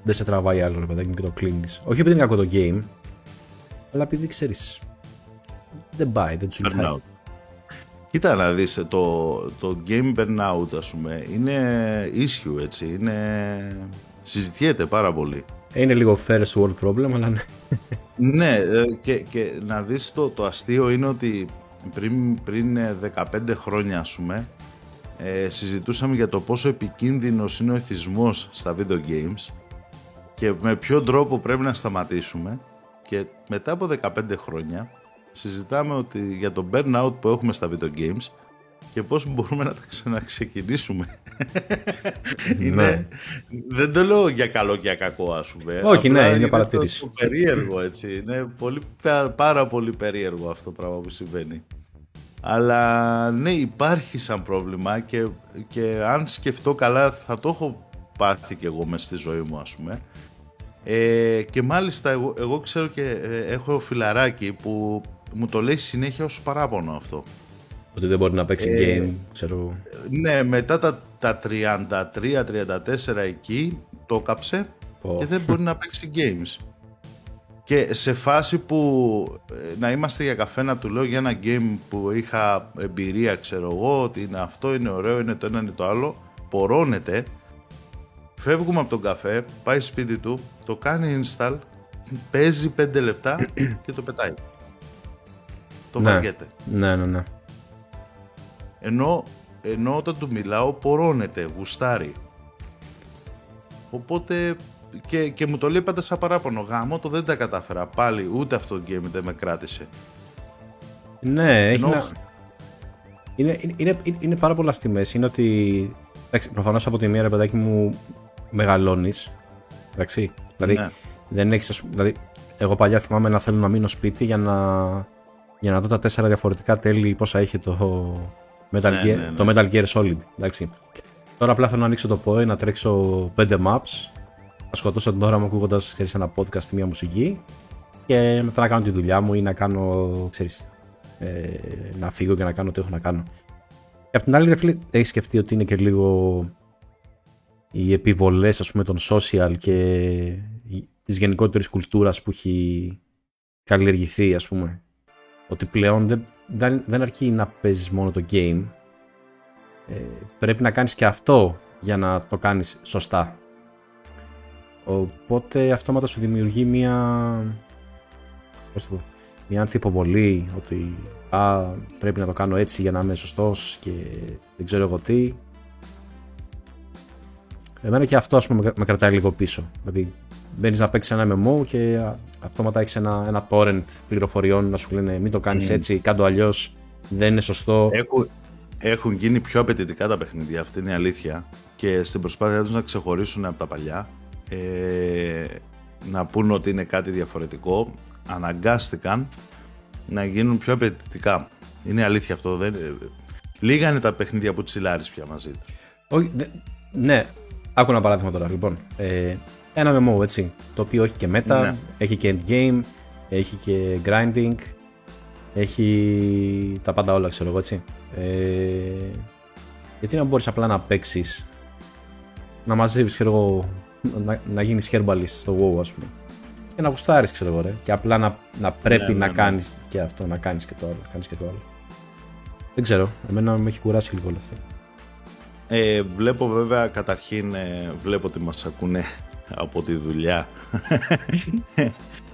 δεν σε τραβάει άλλο ρε παιδάκι μου και το κλείνεις. Όχι επειδή είναι κακό το game, αλλά επειδή ξέρεις. Δεν πάει, δεν σου λέει. Κοίτα να δεις, το, το game burnout ας πούμε είναι issue έτσι, είναι... συζητιέται πάρα πολύ. Είναι λίγο first world problem, αλλά ναι. ναι, ε, και, και να δεις το, το αστείο είναι ότι πριν, πριν 15 χρόνια ας πούμε ε, συζητούσαμε για το πόσο επικίνδυνος είναι ο εθισμός στα video games και με ποιο τρόπο πρέπει να σταματήσουμε και μετά από 15 χρόνια συζητάμε ότι για το burnout που έχουμε στα video games και πώς μπορούμε να τα ξαναξεκινήσουμε. είναι, δεν το λέω για καλό και για κακό ας πούμε. Όχι, ναι, είναι, είναι παρατήρηση. Είναι περίεργο έτσι. Είναι πολύ, πάρα πολύ περίεργο αυτό το πράγμα που συμβαίνει. Αλλά ναι, υπάρχει σαν πρόβλημα και, και αν σκεφτώ καλά θα το έχω πάθει και εγώ μέσα στη ζωή μου ας πούμε. Ε, και μάλιστα εγώ, εγώ ξέρω και ε, έχω φιλαράκι που μου το λέει συνέχεια ως παράπονο αυτό. Ότι δεν μπορεί να παίξει ε, game, ξέρω. Ναι, μετά τα, τα 33-34 εκεί το κάψε και δεν μπορεί να παίξει games. Και σε φάση που ε, να είμαστε για καφέ να του λέω για ένα game που είχα εμπειρία ξέρω εγώ ότι είναι αυτό, είναι ωραίο, είναι το ένα, είναι το άλλο πορώνεται Φεύγουμε από τον καφέ, πάει σπίτι του, το κάνει install, παίζει 5 λεπτά και το πετάει. Το ναι. βαριέται. Ναι, ναι, ναι. Ενώ, ενώ όταν του μιλάω πορώνεται, γουστάρει. Οπότε και, και μου το λέει πάντα σαν παράπονο. Γάμο το δεν τα κατάφερα. Πάλι ούτε αυτό το game δεν με κράτησε. Ναι, έχει να... είναι, είναι, είναι, είναι, πάρα πολλά στη μέση. Είναι ότι. Προφανώς από τη μία ρε παιδάκι μου μεγαλώνεις. Εντάξει. Δηλαδή, ναι. δεν έχεις, δηλαδή, εγώ παλιά θυμάμαι να θέλω να μείνω σπίτι για να, για να δω τα τέσσερα διαφορετικά τέλη πόσα είχε το Metal, ναι, Gear, ναι, το ναι. Metal Gear Solid. Εντάξει. Τώρα απλά θέλω να ανοίξω το POE, να τρέξω πέντε maps, να σκοτώσω την ώρα μου ακούγοντα ένα podcast ή μια μουσική και μετά να κάνω τη δουλειά μου ή να κάνω, ξέρεις, ε, να φύγω και να κάνω ό,τι έχω να κάνω. Και απ' την άλλη, ρε φίλε, έχεις σκεφτεί ότι είναι και λίγο οι επιβολές ας πούμε των social και της γενικότερης κουλτούρας που έχει καλλιεργηθεί ας πούμε ότι πλέον δεν, δεν αρκεί να παίζεις μόνο το game ε, πρέπει να κάνεις και αυτό για να το κάνεις σωστά οπότε αυτόματα σου δημιουργεί μια πώς το πω, μια ανθιποβολή ότι α, πρέπει να το κάνω έτσι για να είμαι σωστός και δεν ξέρω εγώ τι. Εμένα και αυτό ας πούμε, με κρατάει λίγο πίσω. Δηλαδή μπαίνεις να παίξεις ένα MMO και αυτόματα έχεις ένα, ένα torrent πληροφοριών να σου λένε μην το κάνεις mm. έτσι, κάντο αλλιώς, δεν είναι σωστό. Έχουν, έχουν γίνει πιο απαιτητικά τα παιχνίδια, αυτή είναι η αλήθεια. Και στην προσπάθειά τους να ξεχωρίσουν από τα παλιά, ε, να πούν ότι είναι κάτι διαφορετικό, αναγκάστηκαν να γίνουν πιο απαιτητικά. Είναι αλήθεια αυτό. Δεν... Λίγα είναι τα παιχνίδια που τσιλάρεις πια μαζί τους. Όχι, ναι, άκου ένα παράδειγμα τώρα. Λοιπόν, ε, ένα MMO έτσι, το οποίο έχει και meta, ναι. έχει και endgame, έχει και grinding, έχει τα πάντα όλα ξέρω εγώ έτσι. Ε, γιατί να μπορείς απλά να παίξεις, να μαζεύεις ξέρω εγώ, να, να γίνεις herbalist στο WoW ας πούμε και να γουστάρεις ξέρω εγώ ρε και απλά να, να πρέπει ναι, να ναι, ναι. κάνεις και αυτό, να κάνεις και το άλλο, κάνεις και το άλλο. Δεν ξέρω, εμένα με έχει κουράσει λίγο όλο αυτό. Ε, βλέπω βέβαια καταρχήν, ε, βλέπω ότι μας ακούνε από τη δουλειά.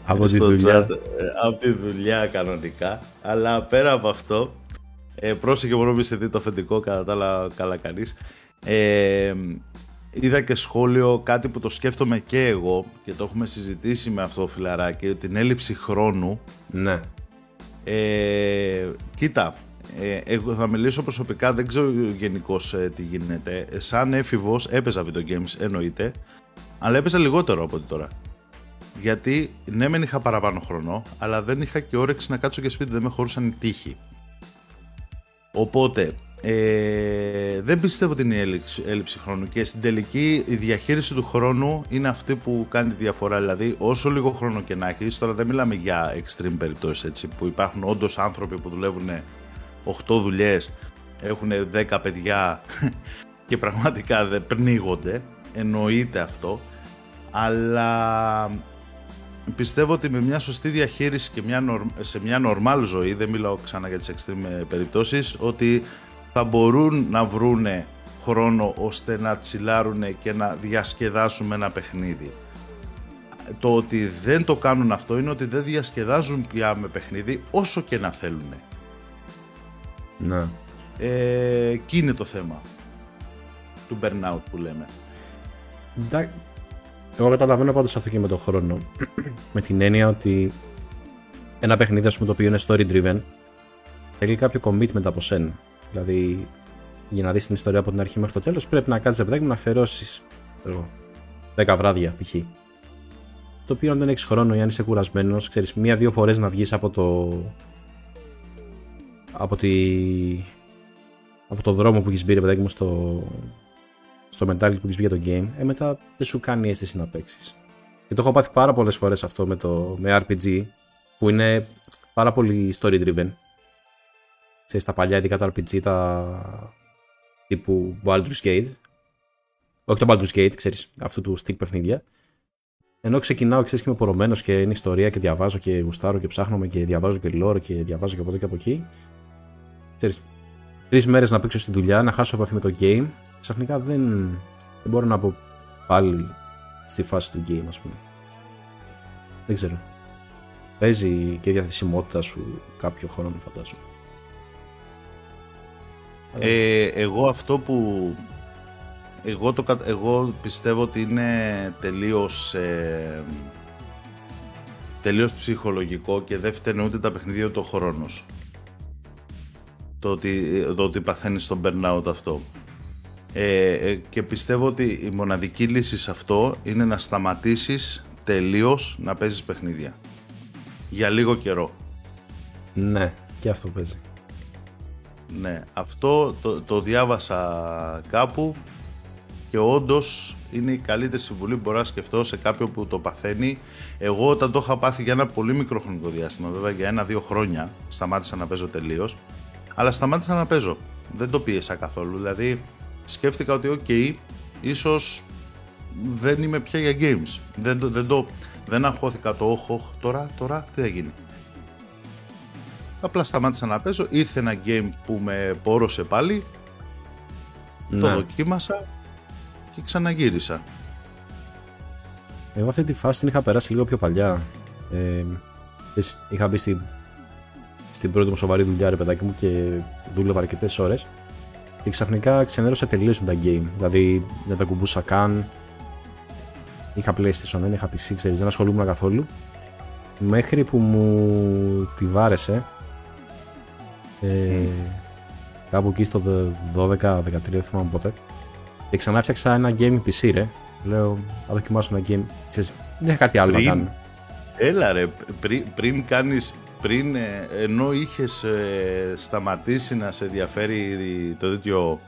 από τη δουλειά. Chat, ε, από τη δουλειά κανονικά. Αλλά πέρα από αυτό, ε, πρόσεχε μόνο μη σε δει το αφεντικό, κατά τα άλλα καλά κανείς. Ε, είδα και σχόλιο κάτι που το σκέφτομαι και εγώ και το έχουμε συζητήσει με αυτό φιλαράκι, την έλλειψη χρόνου. Ναι. Ε, κοίτα, ε, εγώ θα μιλήσω προσωπικά, δεν ξέρω γενικώς ε, τι γίνεται. Σαν έφηβος έπαιζα video games, εννοείται, αλλά έπαιζα λιγότερο από ό,τι τώρα. Γιατί ναι, μεν είχα παραπάνω χρόνο, αλλά δεν είχα και όρεξη να κάτσω και σπίτι, δεν με χωρούσαν οι τύχοι. Οπότε, ε, δεν πιστεύω ότι είναι η έλλειψη, έλλειψη χρόνου και στην τελική η διαχείριση του χρόνου είναι αυτή που κάνει τη διαφορά. Δηλαδή, όσο λίγο χρόνο και να έχεις, τώρα δεν μιλάμε για extreme περιπτώσεις έτσι, που υπάρχουν όντως άνθρωποι που δουλεύουν 8 δουλειές, έχουν 10 παιδιά (laughs) και πραγματικά δεν πνίγονται. Εννοείται αυτό. Αλλά πιστεύω ότι με μια σωστή διαχείριση και μια, σε μια normal ζωή, δεν μιλάω ξανά για τις extreme περιπτώσεις, ότι θα μπορούν να βρούνε χρόνο ώστε να τσιλάρουν και να διασκεδάσουν ένα παιχνίδι. Το ότι δεν το κάνουν αυτό είναι ότι δεν διασκεδάζουν πια με παιχνίδι όσο και να θέλουν. Ναι. Ε, εκεί είναι το θέμα του burnout που λέμε. Εγώ καταλαβαίνω πάντως αυτό και με τον χρόνο. (clears throat) με την έννοια ότι ένα παιχνίδι ας πούμε, το οποίο είναι story driven θέλει κάποιο commitment από σένα. Δηλαδή, για να δεις την ιστορία από την αρχή μέχρι το τέλος, πρέπει να κάτσει παιδάκι να αφιερώσεις 10 βράδια π.χ. Το οποίο αν δεν έχεις χρόνο ή αν είσαι κουρασμένος, ξέρεις, μία-δύο φορές να βγεις από το. από τη. από το δρόμο που έχεις μπει, παιδάκι μου, στο. Στο mentality που έχεις μπει για το game, ε, μετά δεν σου κάνει αίσθηση να παίξεις. Και το έχω πάθει πάρα πολλές φορές αυτό με, το, με RPG, που είναι πάρα πολύ story driven ξέρεις, τα παλιά ειδικά τα RPG, τα τύπου Baldur's Gate. Όχι το Baldur's Gate, ξέρεις, αυτού του stick παιχνίδια. Ενώ ξεκινάω, ξέρεις, και είμαι πορωμένος και είναι ιστορία και διαβάζω και γουστάρω και ψάχνομαι και διαβάζω και lore και διαβάζω και από εδώ και από εκεί. Ξέρεις, τρεις μέρες να παίξω στη δουλειά, να χάσω επαφή με το game, ξαφνικά δεν, δεν μπορώ να πω πάλι στη φάση του game, ας πούμε. Δεν ξέρω. Παίζει και η διαθεσιμότητα σου κάποιο χρόνο, φαντάζομαι. Ε, εγώ αυτό που εγώ, το, εγώ πιστεύω ότι είναι τελείως ε, τελείως ψυχολογικό και δεν φταίνε ούτε τα παιχνίδια ούτε ο χρόνος το ότι, το ότι παθαίνεις τον burnout αυτό ε, ε, και πιστεύω ότι η μοναδική λύση σε αυτό είναι να σταματήσεις τελείως να παίζεις παιχνίδια για λίγο καιρό ναι και αυτό παίζει ναι, αυτό το, το διάβασα κάπου και όντως είναι η καλύτερη συμβουλή που μπορώ να σκεφτώ σε κάποιον που το παθαίνει. Εγώ όταν το είχα πάθει για ένα πολύ μικρό χρονικό διάστημα, βέβαια για ένα-δύο χρόνια, σταμάτησα να παίζω τελείως. Αλλά σταμάτησα να παίζω. Δεν το πίεσα καθόλου. Δηλαδή σκέφτηκα ότι, OK, ίσως δεν είμαι πια για games. Δεν, δεν, το, δεν αγχώθηκα το, όχο, τώρα, τώρα, τι θα γίνει. Απλά σταμάτησα να παίζω. Ήρθε ένα game που με πόρωσε πάλι. Το ναι. δοκίμασα και ξαναγύρισα. Εγώ αυτή τη φάση την είχα περάσει λίγο πιο παλιά. Ε, είχα μπει στην στην πρώτη μου σοβαρή δουλειά, ρε παιδάκι μου, και δούλευα αρκετές ώρες. Και ξαφνικά ξενέρωσα τελείως με τα game. Δηλαδή δεν τα κουμπούσα καν. Είχα PlayStation, δεν είχα PC, ξέρεις, δεν ασχολούμαι καθόλου. Μέχρι που μου τη βάρεσε. Ε, κάπου εκεί στο 12-13, δεν θυμάμαι πότε. Και ξανά φτιάξα ένα gaming PC, ρε. Λέω, θα δοκιμάσω ένα game. Ξέρεις, δεν είχα κάτι άλλο Πριν- να κάνω. Έλα ρε, πριν, πριν κάνεις, πριν ε, ενώ είχες ε, σταματήσει να σε ενδιαφέρει το τέτοιο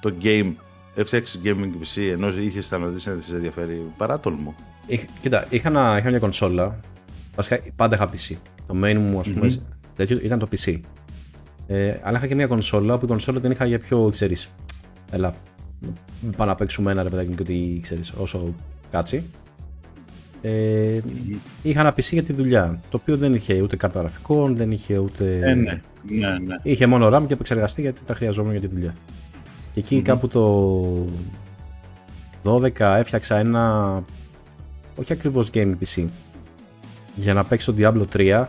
το game, έφτιαξες gaming PC ενώ είχες σταματήσει να σε ενδιαφέρει παράτολμο. Είχα, κοίτα, είχα, ένα, είχα μια κονσόλα. Βασικά πάντα είχα PC. Το main μου, α πούμε, τέτοιο ήταν το PC. Ε, αλλά είχα και μια κονσόλα που η κονσόλα την είχα για πιο, ξέρει. Έλα, πάμε να παίξουμε ένα ρε παιδάκι μου και ότι ξέρει, όσο κάτσει. Ε, είχα ένα PC για τη δουλειά. Το οποίο δεν είχε ούτε κάρτα γραφικών, δεν είχε ούτε. Ε, ναι, ναι, ναι. Είχε μόνο RAM και επεξεργαστή γιατί τα χρειαζόμουν για τη δουλειά. Και εκει κάπου το 12 έφτιαξα ένα, όχι ακριβώς gaming PC, για να παίξω Diablo 3.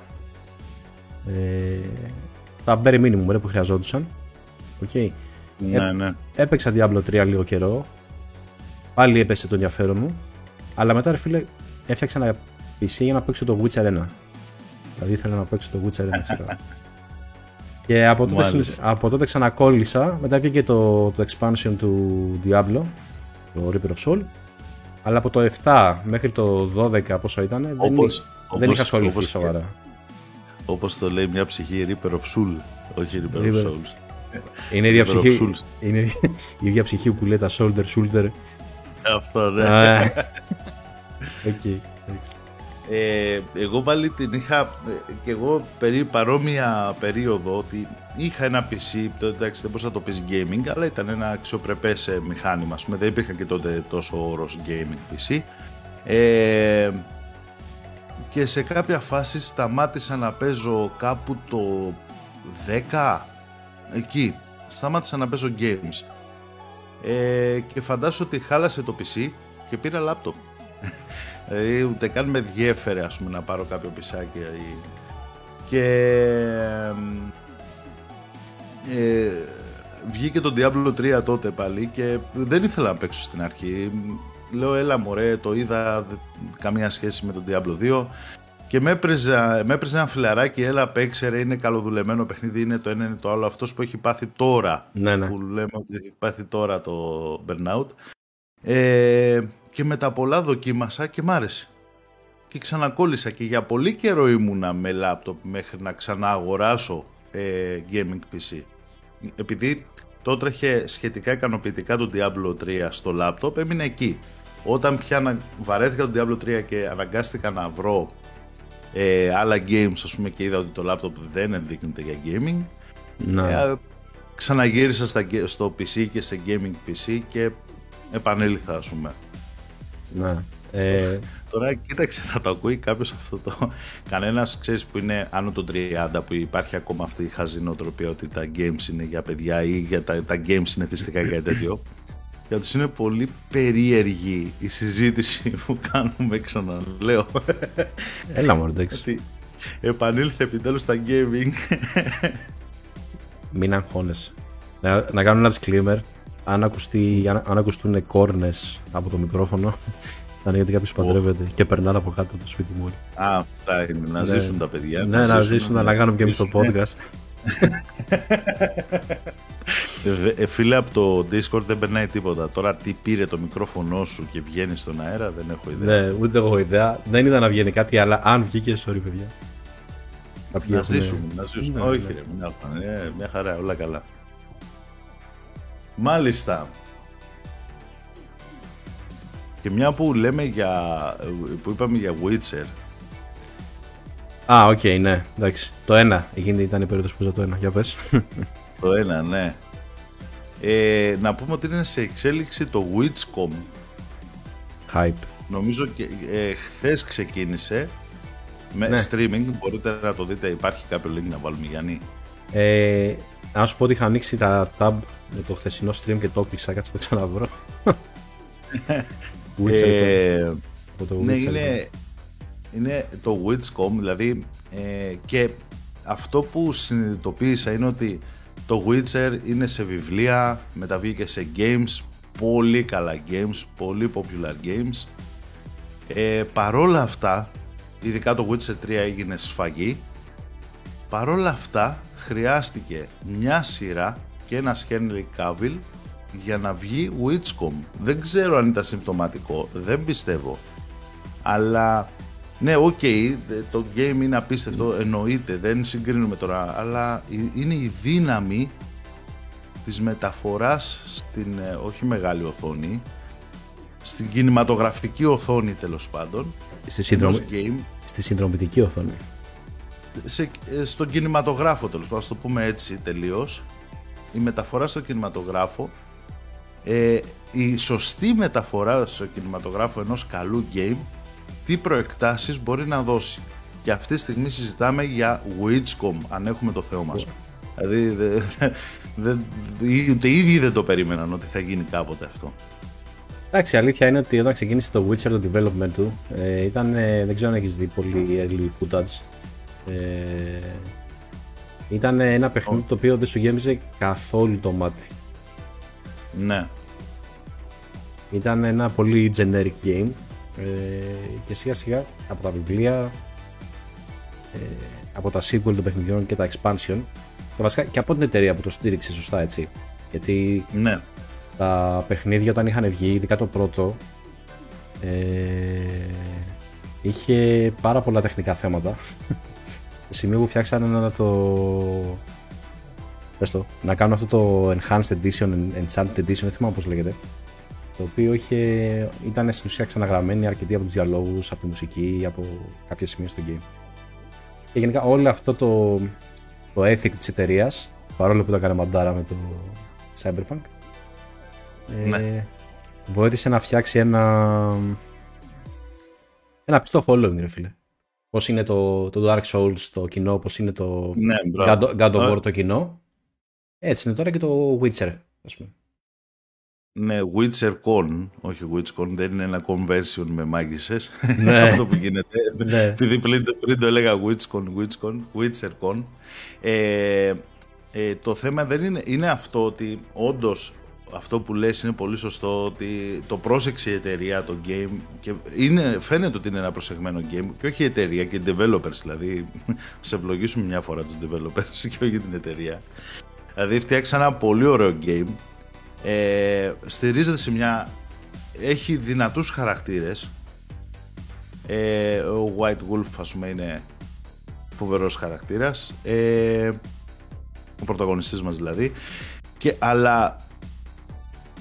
Ε, τα bare minimum ρε, που χρειαζόντουσαν. Okay. ναι, ναι. Έπαιξα Diablo 3 λίγο καιρό. Πάλι έπεσε το ενδιαφέρον μου. Αλλά μετά, ρε φίλε, έφτιαξα ένα PC για να παίξω το Witcher 1. Δηλαδή ήθελα να παίξω το Witcher 1, ξέρω. (laughs) και από τότε, Μάλιστα. από τότε ξανακόλλησα. Μετά βγήκε το, το expansion του Diablo, το Reaper of Soul. Αλλά από το 7 μέχρι το 12, πόσο ήταν, δεν, Όπως- δεν όπως- είχα ασχοληθεί όπως- σοβαρά. Όπως το λέει μια ψυχή Reaper of Soul, όχι Reaper of Reaper- Souls. Είναι η ίδια Reaper of ψυχή, Souls. είναι η ίδια ψυχή που λέει τα shoulder shoulder. Αυτό ναι. (laughs) Α, Οκ, εντάξει. Ε, εγώ πάλι την είχα ε, και εγώ περί παρόμοια περίοδο ότι είχα ένα PC, το, εντάξει δεν μπορούσα να το πεις gaming, αλλά ήταν ένα αξιοπρεπές ε, μηχάνημα, ας πούμε, δεν υπήρχε και τότε τόσο όρος gaming PC. Ε, και σε κάποια φάση σταμάτησα να παίζω κάπου το 10, εκεί, σταμάτησα να παίζω games. Ε, και φαντάσου ότι χάλασε το PC και πήρα λάπτοπ. Δηλαδή ούτε καν με διέφερε ας πούμε να πάρω κάποιο πισάκι ή... και ε, βγήκε το Diablo 3 τότε πάλι και δεν ήθελα να παίξω στην αρχή λέω έλα μωρέ το είδα δε- καμία σχέση με τον Diablo 2 και με έπαιζε, με έπαιζε ένα φιλαράκι έλα παίξε ρε είναι καλοδουλεμένο παιχνίδι είναι το ένα είναι το άλλο αυτός που έχει πάθει τώρα Ναι, ναι. που λέμε ότι έχει πάθει τώρα το burnout. Ε, και με τα πολλά δοκίμασα και μ' άρεσε. Και ξανακόλλησα και για πολύ καιρό ήμουνα με λάπτοπ μέχρι να ξανααγοράσω ε, gaming PC. Επειδή το τρέχε σχετικά ικανοποιητικά το Diablo 3 στο λάπτοπ, έμεινε εκεί. Όταν πια ανα- βαρέθηκα το Diablo 3 και αναγκάστηκα να βρω ε, άλλα games ας πούμε και είδα ότι το λάπτοπ δεν ενδείκνυται για gaming, Ναι. ε, ξαναγύρισα στα, ге- στο PC και σε gaming PC και επανέλθα ας πούμε. Ναι. Ε, Τώρα κοίταξε να το ακούει κάποιος αυτό το. Κανένας ξέρεις που είναι άνω των 30 που υπάρχει ακόμα αυτή η χαζή νοοτροπία ότι τα games είναι για παιδιά ή για τα, τα games είναι θυστικά ή κάτι τέτοιο. Για τους είναι πολύ περίεργη η συζήτηση (laughs) που κάνουμε ξαναλέω. έλα μου, εντάξει. ότι επανήλθε επιτέλους στα gaming. Μην αγχώνεσαι. Να, να κάνω ένα disclaimer. Αν, ακουστεί, αν, αν ακουστούν κόρνες από το μικρόφωνο, θα είναι γιατί κάποιος παντρεύεται και περνάνε από κάτω από το σπίτι μου. όλοι. Α, αυτά είναι. Να Ναι. ζήσουν τα παιδιά. Ναι, να ζήσουν, να κάνουμε και εμείς το ζήσουν. podcast. (laughs) Ε, ε, φίλε, από το Discord δεν περνάει τίποτα. Τώρα τι πήρε το μικρόφωνο σου και βγαίνει στον αέρα, δεν έχω ιδέα. Ναι, ούτε εγώ έχω ιδέα. Δεν είδα να βγαίνει κάτι, αλλά αν βγήκε, sorry παιδιά. Κάποιοι να έχουνε- ζήσουμε, να ζήσουμε. Ναι, Όχι, ναι. ρε, μην άγχωνε. Ε, μια χαρά, όλα καλά. Μάλιστα. Και μια που λέμε για. που είπαμε για Witcher. Α, οκ, ναι, εντάξει. Το ένα. Εκείνη ήταν η περίοδος που το ένα. Για πες. (laughs) Το ένα, ναι. Ε, να πούμε ότι είναι σε εξέλιξη το WitcherCon. Hype. Νομίζω και ε, χθες ξεκίνησε με Ναι. streaming. Μπορείτε να το δείτε. Υπάρχει κάποιο link να βάλουμε, Γιάννη; Ε, να σου πω ότι είχα ανοίξει τα tab με το χθεσινό stream και το έκλεισα. Κάτσε να το ξαναβρω. (laughs) Witcher, Ε, από το ναι, Witcher, είναι, είναι το Witchcom, δηλαδή ε, και αυτό που συνειδητοποίησα είναι ότι το Witcher είναι σε βιβλία, μεταβήκε σε games, πολύ καλά games, πολύ popular games. Ε, παρόλα αυτά, ειδικά το Witcher 3 έγινε σφαγή, παρόλα αυτά χρειάστηκε μια σειρά και ένα Henry Cavill για να βγει WitcherCon. Δεν ξέρω αν ήταν συμπτωματικό, δεν πιστεύω. Αλλά ναι, ok, okay, το game είναι απίστευτο, εννοείται, δεν συγκρίνουμε τώρα, αλλά είναι η δύναμη της μεταφοράς στην, ε, όχι μεγάλη οθόνη, στην κινηματογραφική οθόνη τέλος πάντων. Στη, συνδρομ... game, στη συνδρομητική οθόνη. Σε, ε, στον κινηματογράφο τέλος πάντων, το πούμε έτσι τελείως. Η μεταφορά στο κινηματογράφο, ε, η σωστή μεταφορά στο κινηματογράφο ενός καλού game τι προεκτάσεις μπορεί να δώσει. Και αυτή τη στιγμή συζητάμε για Witchcom, αν έχουμε το Θεό μας. Δηλαδή, δε, δε, ούτε οι ίδιοι δεν το περίμεναν ότι θα γίνει κάποτε αυτό. Εντάξει, η αλήθεια είναι ότι όταν ξεκίνησε το Witcher το development του, ε, ήταν, ε, δεν ξέρω αν έχεις δει πολύ early footage. Ε, ήταν ένα παιχνίδι το οποίο δεν σου γέμιζε καθόλου το μάτι. Ναι. Ήταν ένα πολύ generic game ε, και σιγά σιγά από τα βιβλία, ε, από τα sequel των παιχνιδιών και τα expansion και βασικά και από την εταιρεία που το στήριξε σωστά έτσι. Γιατί ναι. τα παιχνίδια όταν είχαν βγει, ειδικά το πρώτο, ε, είχε πάρα πολλά τεχνικά θέματα. Σε σημείο που φτιάξανε να το. Πες το, να κάνουν αυτό το Enhanced Edition, Enchanted Edition, δεν θυμάμαι πώς λέγεται το οποίο είχε, ήταν στην ουσία ξαναγραμμένη αρκετή από τους διαλόγους, από τη μουσική, από κάποια σημεία στο game. Και γενικά όλο αυτό το, το ethic της εταιρείας, παρόλο που το έκανε μαντάρα με το Cyberpunk, ε, ναι. βοήθησε να φτιάξει ένα ένα πιστό following, ρε φίλε. Πώς είναι το, το Dark Souls το κοινό, πώς είναι το ναι, God, God of War το κοινό. Έτσι είναι τώρα και το Witcher, ας πούμε. Ναι, WitcherCon, όχι WitchCon, δεν είναι ένα conversion με μάγισσες. Ναι. (laughs) Αυτό που γίνεται. ναι. Επειδή πριν, πριν το έλεγα WitchCon, WitchCon, WitcherCon. Ε, ε, το θέμα δεν είναι, είναι αυτό ότι όντως αυτό που λες είναι πολύ σωστό ότι το πρόσεξε η εταιρεία το game και είναι, φαίνεται ότι είναι ένα προσεγμένο game και όχι η εταιρεία και οι developers δηλαδή (laughs) σε ευλογήσουμε μια φορά τους developers (laughs) και όχι την εταιρεία δηλαδή φτιάξαν ένα πολύ ωραίο game ε, στηρίζεται σε μια... Έχει δυνατούς χαρακτήρες. Ε, ο White Wolf ας πούμε είναι φοβερός χαρακτήρας. Ε, ο πρωταγωνιστής μας δηλαδή. Και, αλλά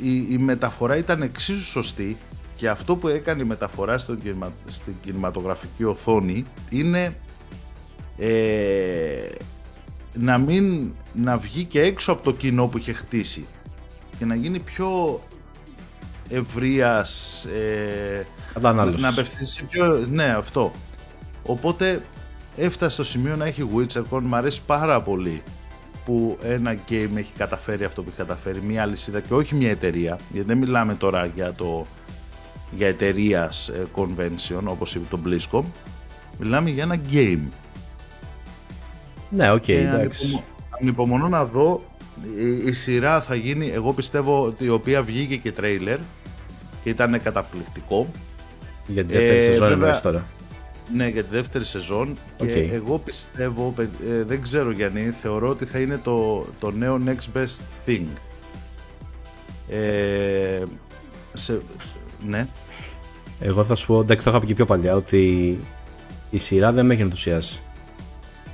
η, η μεταφορά ήταν εξίσου σωστή και αυτό που έκανε η μεταφορά στον, στην κινηματογραφική οθόνη είναι ε, να μην να βγει και έξω από το κοινό που είχε χτίσει και να γίνει πιο ευρείας ε, να απευθύνσει πιο... ναι αυτό. Οπότε έφτασε στο σημείο να έχει WitcherCon μου αρέσει πάρα πολύ που ένα game έχει καταφέρει αυτό που έχει καταφέρει μια αλυσίδα και όχι μια εταιρεία γιατί δεν μιλάμε τώρα για το για εταιρείας ε, convention όπως είπε το BlizzCon μιλάμε για ένα game ναι, ok, okay, εντάξει. Ανυπομονώ να δω η, σειρά θα γίνει, εγώ πιστεύω ότι η οποία βγήκε και τρέιλερ και ήταν καταπληκτικό. Για τη δεύτερη ε, σεζόν βέβαια, τώρα. Ναι, για τη δεύτερη σεζόν και εγώ πιστεύω, ε, δεν ξέρω Γιάννη, θεωρώ ότι θα είναι το, το νέο next best thing. Ε, σε, ναι. Εγώ θα σου πω, εντάξει το είχα πει και πιο παλιά, ότι η σειρά δεν με έχει ενθουσιάσει.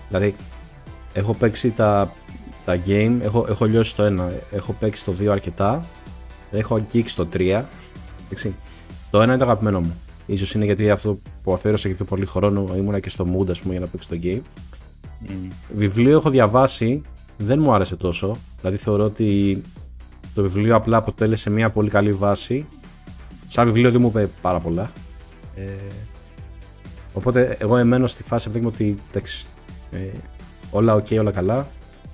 Δηλαδή, έχω παίξει τα τα game, έχω, έχω λιώσει το 1, έχω παίξει το 2 αρκετά, έχω αγγίξει το 3, έτσι. Το 1 είναι το αγαπημένο μου. Ίσως είναι γιατί αυτό που αφαίρωσα και πιο πολύ χρόνο ήμουνα και στο mood ας πούμε για να παίξω το game. Mm. Βιβλίο έχω διαβάσει, δεν μου άρεσε τόσο, δηλαδή θεωρώ ότι το βιβλίο απλά αποτέλεσε μια πολύ καλή βάση. Σαν βιβλίο δεν μου είπε πάρα πολλά. Ε, οπότε εγώ εμένω στη φάση αυτή ότι εντάξει, ε, όλα ok, όλα καλά.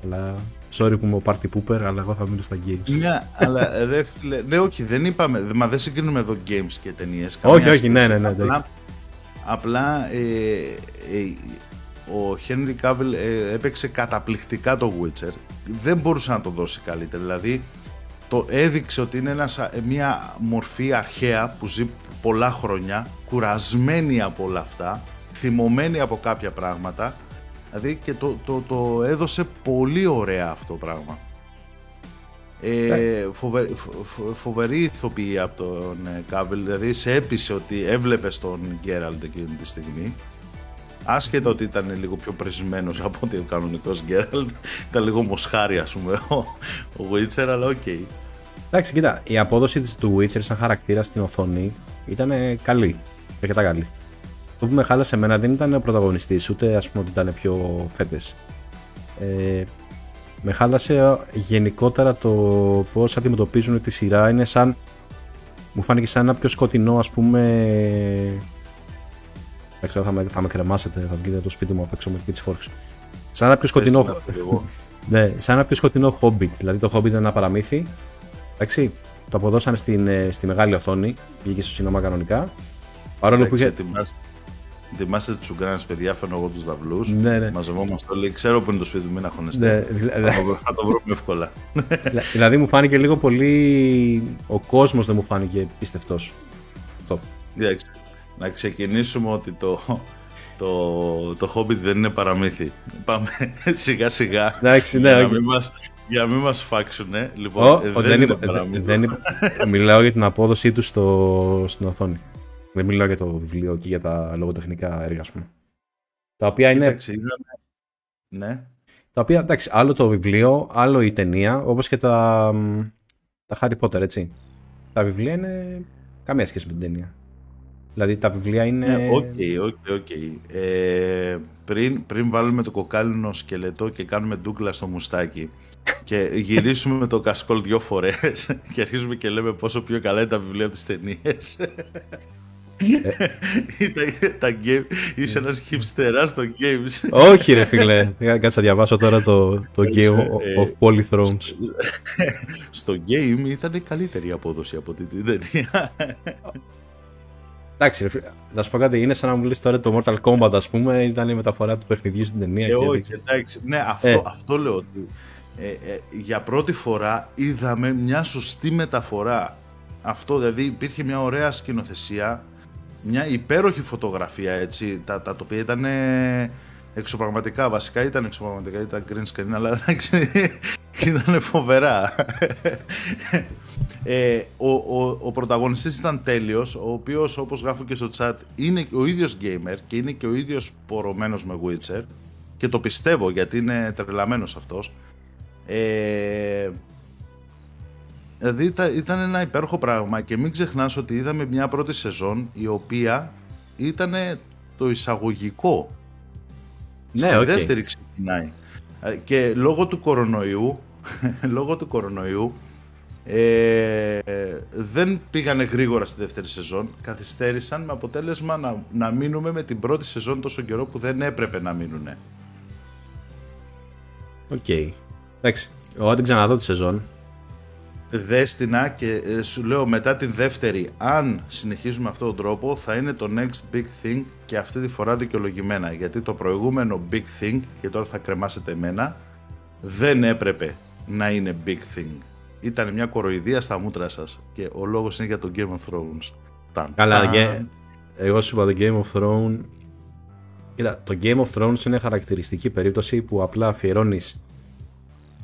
Αλλά sorry που είμαι ο party pooper, αλλά εγώ θα μείνω στα games. Ναι, αλλά ρε φίλε, ναι, όχι, δεν είπαμε, μα δεν συγκρίνουμε εδώ games και ταινίες. Όχι, όχι, ναι, ναι, ναι. Απλά, απλά ε, ε, ο Henry Cavill ε, έπαιξε καταπληκτικά το Witcher. Δεν μπορούσε να το δώσει καλύτερα. Δηλαδή, το έδειξε ότι είναι ένας, μια μορφή αρχαία που ζει πολλά χρόνια, κουρασμένη από όλα αυτά, θυμωμένη από κάποια πράγματα, δηλαδή και το, το, το έδωσε πολύ ωραία αυτό το πράγμα. Ε, φοβε, φο, φοβερή ηθοποιή από τον Κάβελ, δηλαδή σε έπεισε ότι έβλεπε τον Γκέραλντ εκείνη τη στιγμή. Άσχετο ότι ήταν λίγο πιο πρεσμένος από ότι ο κανονικός Γκέραλντ, ήταν λίγο μοσχάρι ας πούμε ο, ο Witcher, αλλά ok. Okay. Εντάξει, κοίτα, η απόδοση του Witcher σαν χαρακτήρα στην οθόνη ήταν καλή, αρκετά καλή. Το που με χάλασε εμένα δεν ήταν ο πρωταγωνιστής, ούτε ας πούμε ότι ήταν πιο φέτες. Ε, με χάλασε γενικότερα το πώς αντιμετωπίζουν τη σειρά. Είναι σαν, μου φάνηκε σαν ένα πιο σκοτεινό ας πούμε δεν ξέρω, θα με, θα με κρεμάσετε, θα βγείτε το σπίτι μου απ' έξω με pitchforks. Σαν ένα πιο σκοτεινό. (laughs) ναι, σαν ένα πιο σκοτεινό Hobbit. Δηλαδή το Hobbit είναι ένα παραμύθι. Εντάξει, το αποδώσανε στην, ε, στη μεγάλη οθόνη, βγήκε στο σινεμά κανονικά. Παρόλο που είχε. Θυμάστε τους Ουγκράνες, παιδιά, φέρνω εγώ τους δαυλού. Ναι, ναι. Μαζευόμαστε όλοι. Ξέρω που είναι το σπίτι μου, μην αγχωνεστε. Ναι, θα, το, βρούμε εύκολα. δηλαδή μου φάνηκε λίγο πολύ. Ο κόσμος δεν μου φάνηκε πιστευτός. Αυτό. Να ξεκινήσουμε ότι το, το, το Hobbit δεν είναι παραμύθι. Πάμε σιγά σιγά. Εντάξει, ναι, για, να μην μας, για μην μας φάξουνε. Λοιπόν, oh, δεν, δεν, είναι παραμύθι. Δεν, μιλάω για την απόδοσή του στο, στην οθόνη. Δεν μιλάω για το βιβλίο και για τα λογοτεχνικά έργα, πούμε. Τα οποία είναι... Εντάξει, Ναι. Τα οποία, εντάξει, άλλο το βιβλίο, άλλο η ταινία, όπως και τα, τα Harry Potter, έτσι. Τα βιβλία είναι καμία σχέση με την ταινία. Δηλαδή τα βιβλία είναι... Ναι, ok, ok, ok. Ε, πριν, πριν βάλουμε το κοκάλινο σκελετό και κάνουμε μπούκλα στο μουστάκι και γυρίσουμε με το κασκόλ δυο φορές (laughs) και αρχίζουμε και λέμε πόσο πιο καλά είναι τα βιβλία από τις ταινίες. Ε. τα, game, είσαι ένας χιψτεράς στο games. Όχι ρε φίλε, κάτσε να διαβάσω τώρα το, το Game of Polythrones. Στο game ήταν η καλύτερη απόδοση από την ταινία. Εντάξει, θα σου πω κάτι, είναι σαν να μου λες τώρα το Mortal Kombat, ας πούμε, ήταν η μεταφορά του παιχνιδιού στην ταινία. Ε, όχι, εντάξει. Ναι, αυτό, ε. αυτό λέω ότι ε, ε, για πρώτη φορά είδαμε μια σωστή μεταφορά. Αυτό, δηλαδή υπήρχε μια ωραία σκηνοθεσία, μια υπέροχη φωτογραφία, έτσι, τα, τα οποία ήταν εξωπραγματικά, βασικά ήταν εξωπραγματικά, ήταν green screen, αλλά εντάξει, (laughs) ήταν φοβερά. Ε, ο, ο, ο πρωταγωνιστής ήταν τέλειος, ο οποίος όπως γράφω και στο chat είναι ο ίδιος gamer και είναι και ο ίδιος πορωμένος με Witcher και το πιστεύω γιατί είναι τρελαμένος αυτός. Ε, δηλαδή ήταν ένα υπέροχο πράγμα και μην ξεχνάς ότι είδαμε μια πρώτη σεζόν η οποία ήταν το εισαγωγικό. Ναι, Στη δεύτερη ξεκινάει. Ε, και λόγω του κορονοϊού, (laughs) λόγω του κορονοϊού ε, δεν πήγανε γρήγορα στη δεύτερη σεζόν. Καθυστέρησαν με αποτέλεσμα να, να μείνουμε με την πρώτη σεζόν τόσο καιρό που δεν έπρεπε να μείνουν. Ok. Okay. Εντάξει. Εγώ την ξαναδώ τη σεζόν. Δες την, να και ε, σου λέω μετά την δεύτερη, αν συνεχίζουμε αυτόν τον τρόπο, θα είναι το next big thing και αυτή τη φορά δικαιολογημένα. Γιατί το προηγούμενο big thing, και τώρα θα κρεμάσετε εμένα, δεν έπρεπε να είναι big thing ήταν μια κοροϊδία στα μούτρα σας. Και ο λόγος είναι για το Game of Thrones. Καλά, και εγώ σου είπα το Game of Thrones. Κοίτα, το Game of Thrones είναι χαρακτηριστική περίπτωση που απλά αφιερώνεις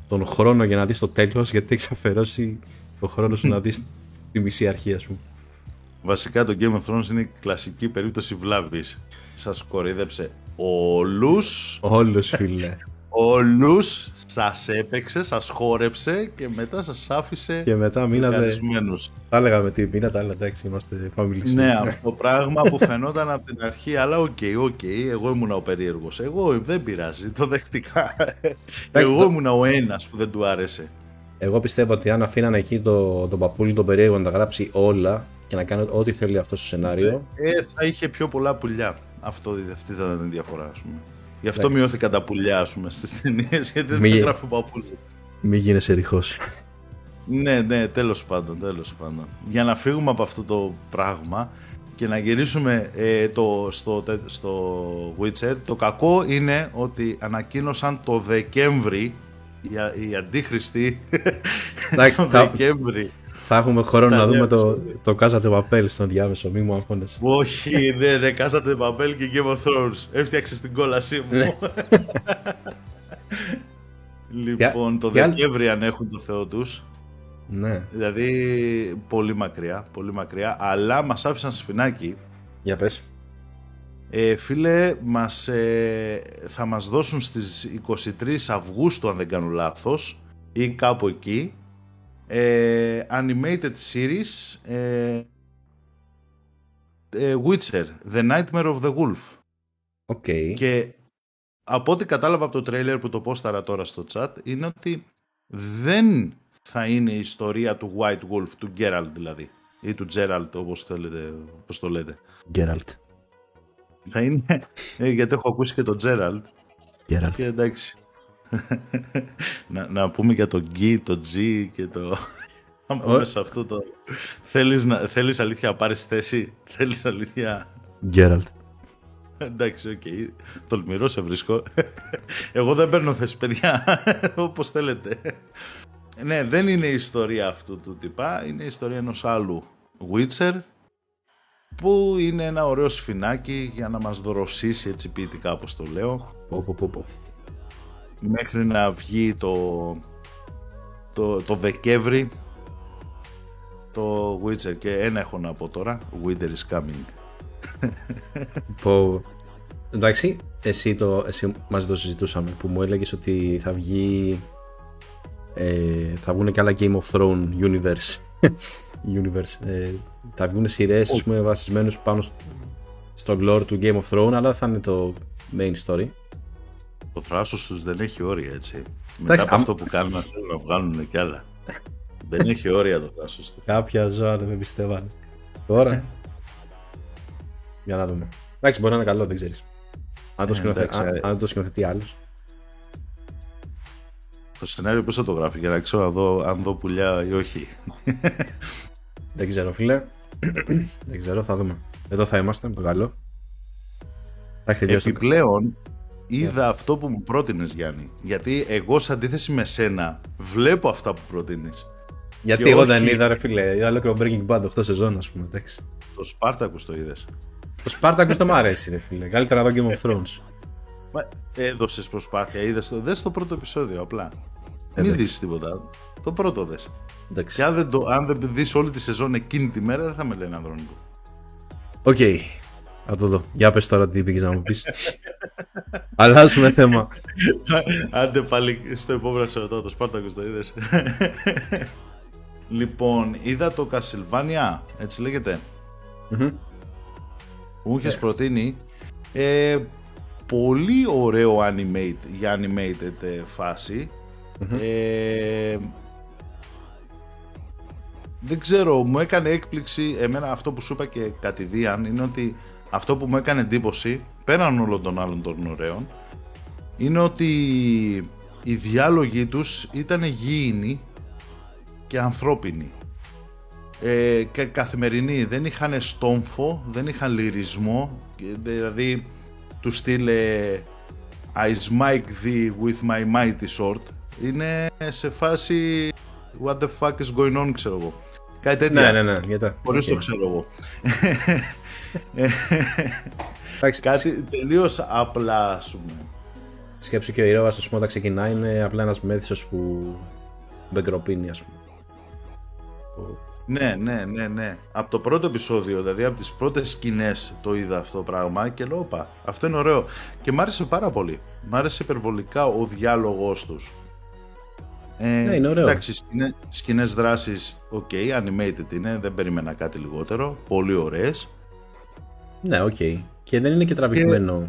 τον χρόνο για να δεις το τέλος γιατί έχει αφαιρώσει τον χρόνο σου να δεις τη μισή αρχή, ας πούμε. Βασικά το Game of Thrones είναι η κλασική περίπτωση βλάβης. Σας κοροϊδέψε όλους. Όλους, φίλε. Όλους σας έπαιξε, σας χόρεψε και μετά σας άφησε. Και μετά μείνατε. Τα έλεγα με τι μήνα, τα έλεγα εντάξει, είμαστε family Ναι, αυτό πράγμα που φαινόταν από την αρχή, αλλά ok, okay, ok, okay, εγώ ήμουν ο περίεργος. Εγώ δεν πειράζει, το δέχτηκα. εγώ ήμουν ο ένας που δεν του άρεσε. Εγώ πιστεύω ότι αν αφήνανε εκεί το, τον παππούλι τον περίεργο να τα γράψει όλα και να κάνει ό,τι θέλει αυτό στο σενάριο. Ε, θα είχε πιο πολλά πουλιά. Αυτό, αυτή θα ήταν η διαφορά, ας πούμε. Γι' αυτό μειώθηκαν τα πουλιά, ας πούμε, στις ταινίες, γιατί δεν γράφω παππούλια. Μη γίνεσαι ρηχός. ναι, ναι, τέλος πάντων, τέλος πάντων. Για να φύγουμε από αυτό το πράγμα, και να γυρίσουμε ε, το, στο, στο Witcher. Το κακό είναι ότι ανακοίνωσαν το Δεκέμβρη οι, οι αντίχριστοι το Δεκέμβρη. Θα έχουμε χρόνο να δούμε το, το Κάζατε Παπέλ στον διάμεσο, μη μου αγχώνεσαι. Όχι, ναι, ναι, Κάζατε Παπέλ και Game of Thrones. Έφτιαξες την κόλασή μου. Ναι. (laughs) λοιπόν, το Δεκέμβρη αν έχουν το Θεό τους. Ναι. Δηλαδή, πολύ μακριά, πολύ μακριά, αλλά μας άφησαν σφινάκι. Για πες. Ε, φίλε, μας, ε, θα μας δώσουν στις 23 Αυγούστου, αν δεν κάνω λάθος, ή κάπου εκεί, ε, animated series ε, ε, Witcher, The Nightmare of the Wolf. Okay. Και από ό,τι κατάλαβα από το τρέιλερ που το πόσταρα τώρα στο chat, είναι ότι δεν θα είναι η ιστορία του White Wolf, του Geralt δηλαδή, ή του Geralt όπως, θέλετε, όπως το λέτε. Geralt. Θα είναι, ε, γιατί έχω ακούσει και τον Geralt. Geralt. Και εντάξει. (laughs) να, να πούμε για το G, το G και το... (laughs) Να πούμε σε αυτό το... Θέλεις, να, θέλεις αλήθεια να πάρεις θέση, θέλεις αλήθεια... Geralt. Εντάξει, ok. Okay. Τολμηρό σε βρίσκω. (laughs) Εγώ δεν παίρνω θέση, παιδιά. Όπως θέλετε. Ναι, δεν είναι η ιστορία αυτού του τυπά. Είναι η ιστορία ενός άλλου Witcher που είναι ένα ωραίο σφινάκι για να μας δροσίσει έτσι ποιητικά όπως το λέω. Πω, πω, πω, Μέχρι να βγει το, το, το Δεκέμβρη το Witcher και ένα έχω να πω τώρα Winter is coming Πω, εντάξει, εσύ, το, εσύ μαζί το συζητούσαμε που μου έλεγες ότι θα βγει ε, θα βγουν και άλλα Game of Thrones universe (laughs) universe. Ε, θα βγουν σειρές oh. βασισμένου πάνω στο lore του Game of Thrones, αλλά θα είναι το main story. Το θράσος τους δεν έχει όρια έτσι. Μετά από αυτό που κάνουν να θέλουν να βγάλουν κι άλλα. δεν έχει όρια το θράσος τους. Κάποια ζώα δεν με πιστεύανε. Τώρα. Για να δούμε. Εντάξει, μπορεί να είναι καλό, δεν ξέρεις. Αν το ε, σκηνοθετεί άλλος. Το σενάριο πώς θα το γράφει για να ξέρω αν δω, αν δω πουλιά ή όχι. Δεν ξέρω, φίλε. Δεν ξέρω, θα δούμε. Εδώ θα είμαστε με το καλό. Επιπλέον, είδα yeah. αυτό που μου πρότεινες, Γιάννη. Γιατί εγώ, σε αντίθεση με σένα, βλέπω αυτά που προτείνεις. Γιατί εγώ όχι... δεν είδα, ρε φίλε. Είδα ολόκληρο Breaking Bad 8 σεζόν, ας πούμε. Εντάξει. Το Spartacus το είδες. Το Spartacus δεν μου αρέσει, ρε φίλε. Καλύτερα να δω Game of Thrones. Μα έδωσες προσπάθεια, είδες το. Δες το πρώτο επεισόδιο απλά. Μην δεις τίποτα. Το πρώτο δες. Και αν δεν, το, αν δεν δεις όλη τη σεζόν εκείνη τη μέρα, δεν θα με λένε Ανδρώνικο. Ok. Okay. Θα το δω. Για πες τώρα τι πήγες να μου πεις. (laughs) Αλλάζουμε θέμα. Άντε πάλι στο επόμενο σε ρωτάω, το Σπάρτακος το είδες. (laughs) λοιπόν, είδα το Castlevania, έτσι λέγεται. Mm-hmm. Μου είχες yeah. προτείνει. Ε, πολύ ωραίο animate, για animated ε, φάση. Mm-hmm. Ε, δεν ξέρω, μου έκανε έκπληξη, εμένα αυτό που σου είπα και κατηδίαν είναι ότι αυτό που μου έκανε εντύπωση, πέραν όλων των άλλων των ωραίων, είναι ότι οι διάλογοι τους ήταν γήινοι και ανθρώπινοι. Ε, και καθημερινοί, δεν είχαν στόμφο, δεν είχαν λυρισμό, δηλαδή τους στείλε I smite thee with my mighty sword. Είναι σε φάση what the fuck is going on, ξέρω εγώ. Κάτι τέτοιο. Ναι, ναι, ναι. Γιατί. Χωρίς okay. το ξέρω εγώ. (laughs) Κάτι τελείως απλά, ας πούμε. Σκέψου και ο ήρωα, ας πούμε, όταν ξεκινάει είναι απλά ένας μέθησος που μπεγκροπίνει, ας πούμε. Ναι, ναι, ναι, ναι. Από το πρώτο επεισόδιο, δηλαδή από τις πρώτες σκηνές το είδα αυτό το πράγμα και λέω, όπα, αυτό είναι ωραίο. Και μ' άρεσε πάρα πολύ. Μ' άρεσε υπερβολικά ο διάλογος τους. Ε, ναι, είναι ωραίο. Εντάξει, σκηνές, σκηνές δράσης, ok, animated είναι, δεν περίμενα κάτι λιγότερο. Πολύ ωραίες. Ναι, ok. Okay. Και δεν είναι και τραβηγμένο.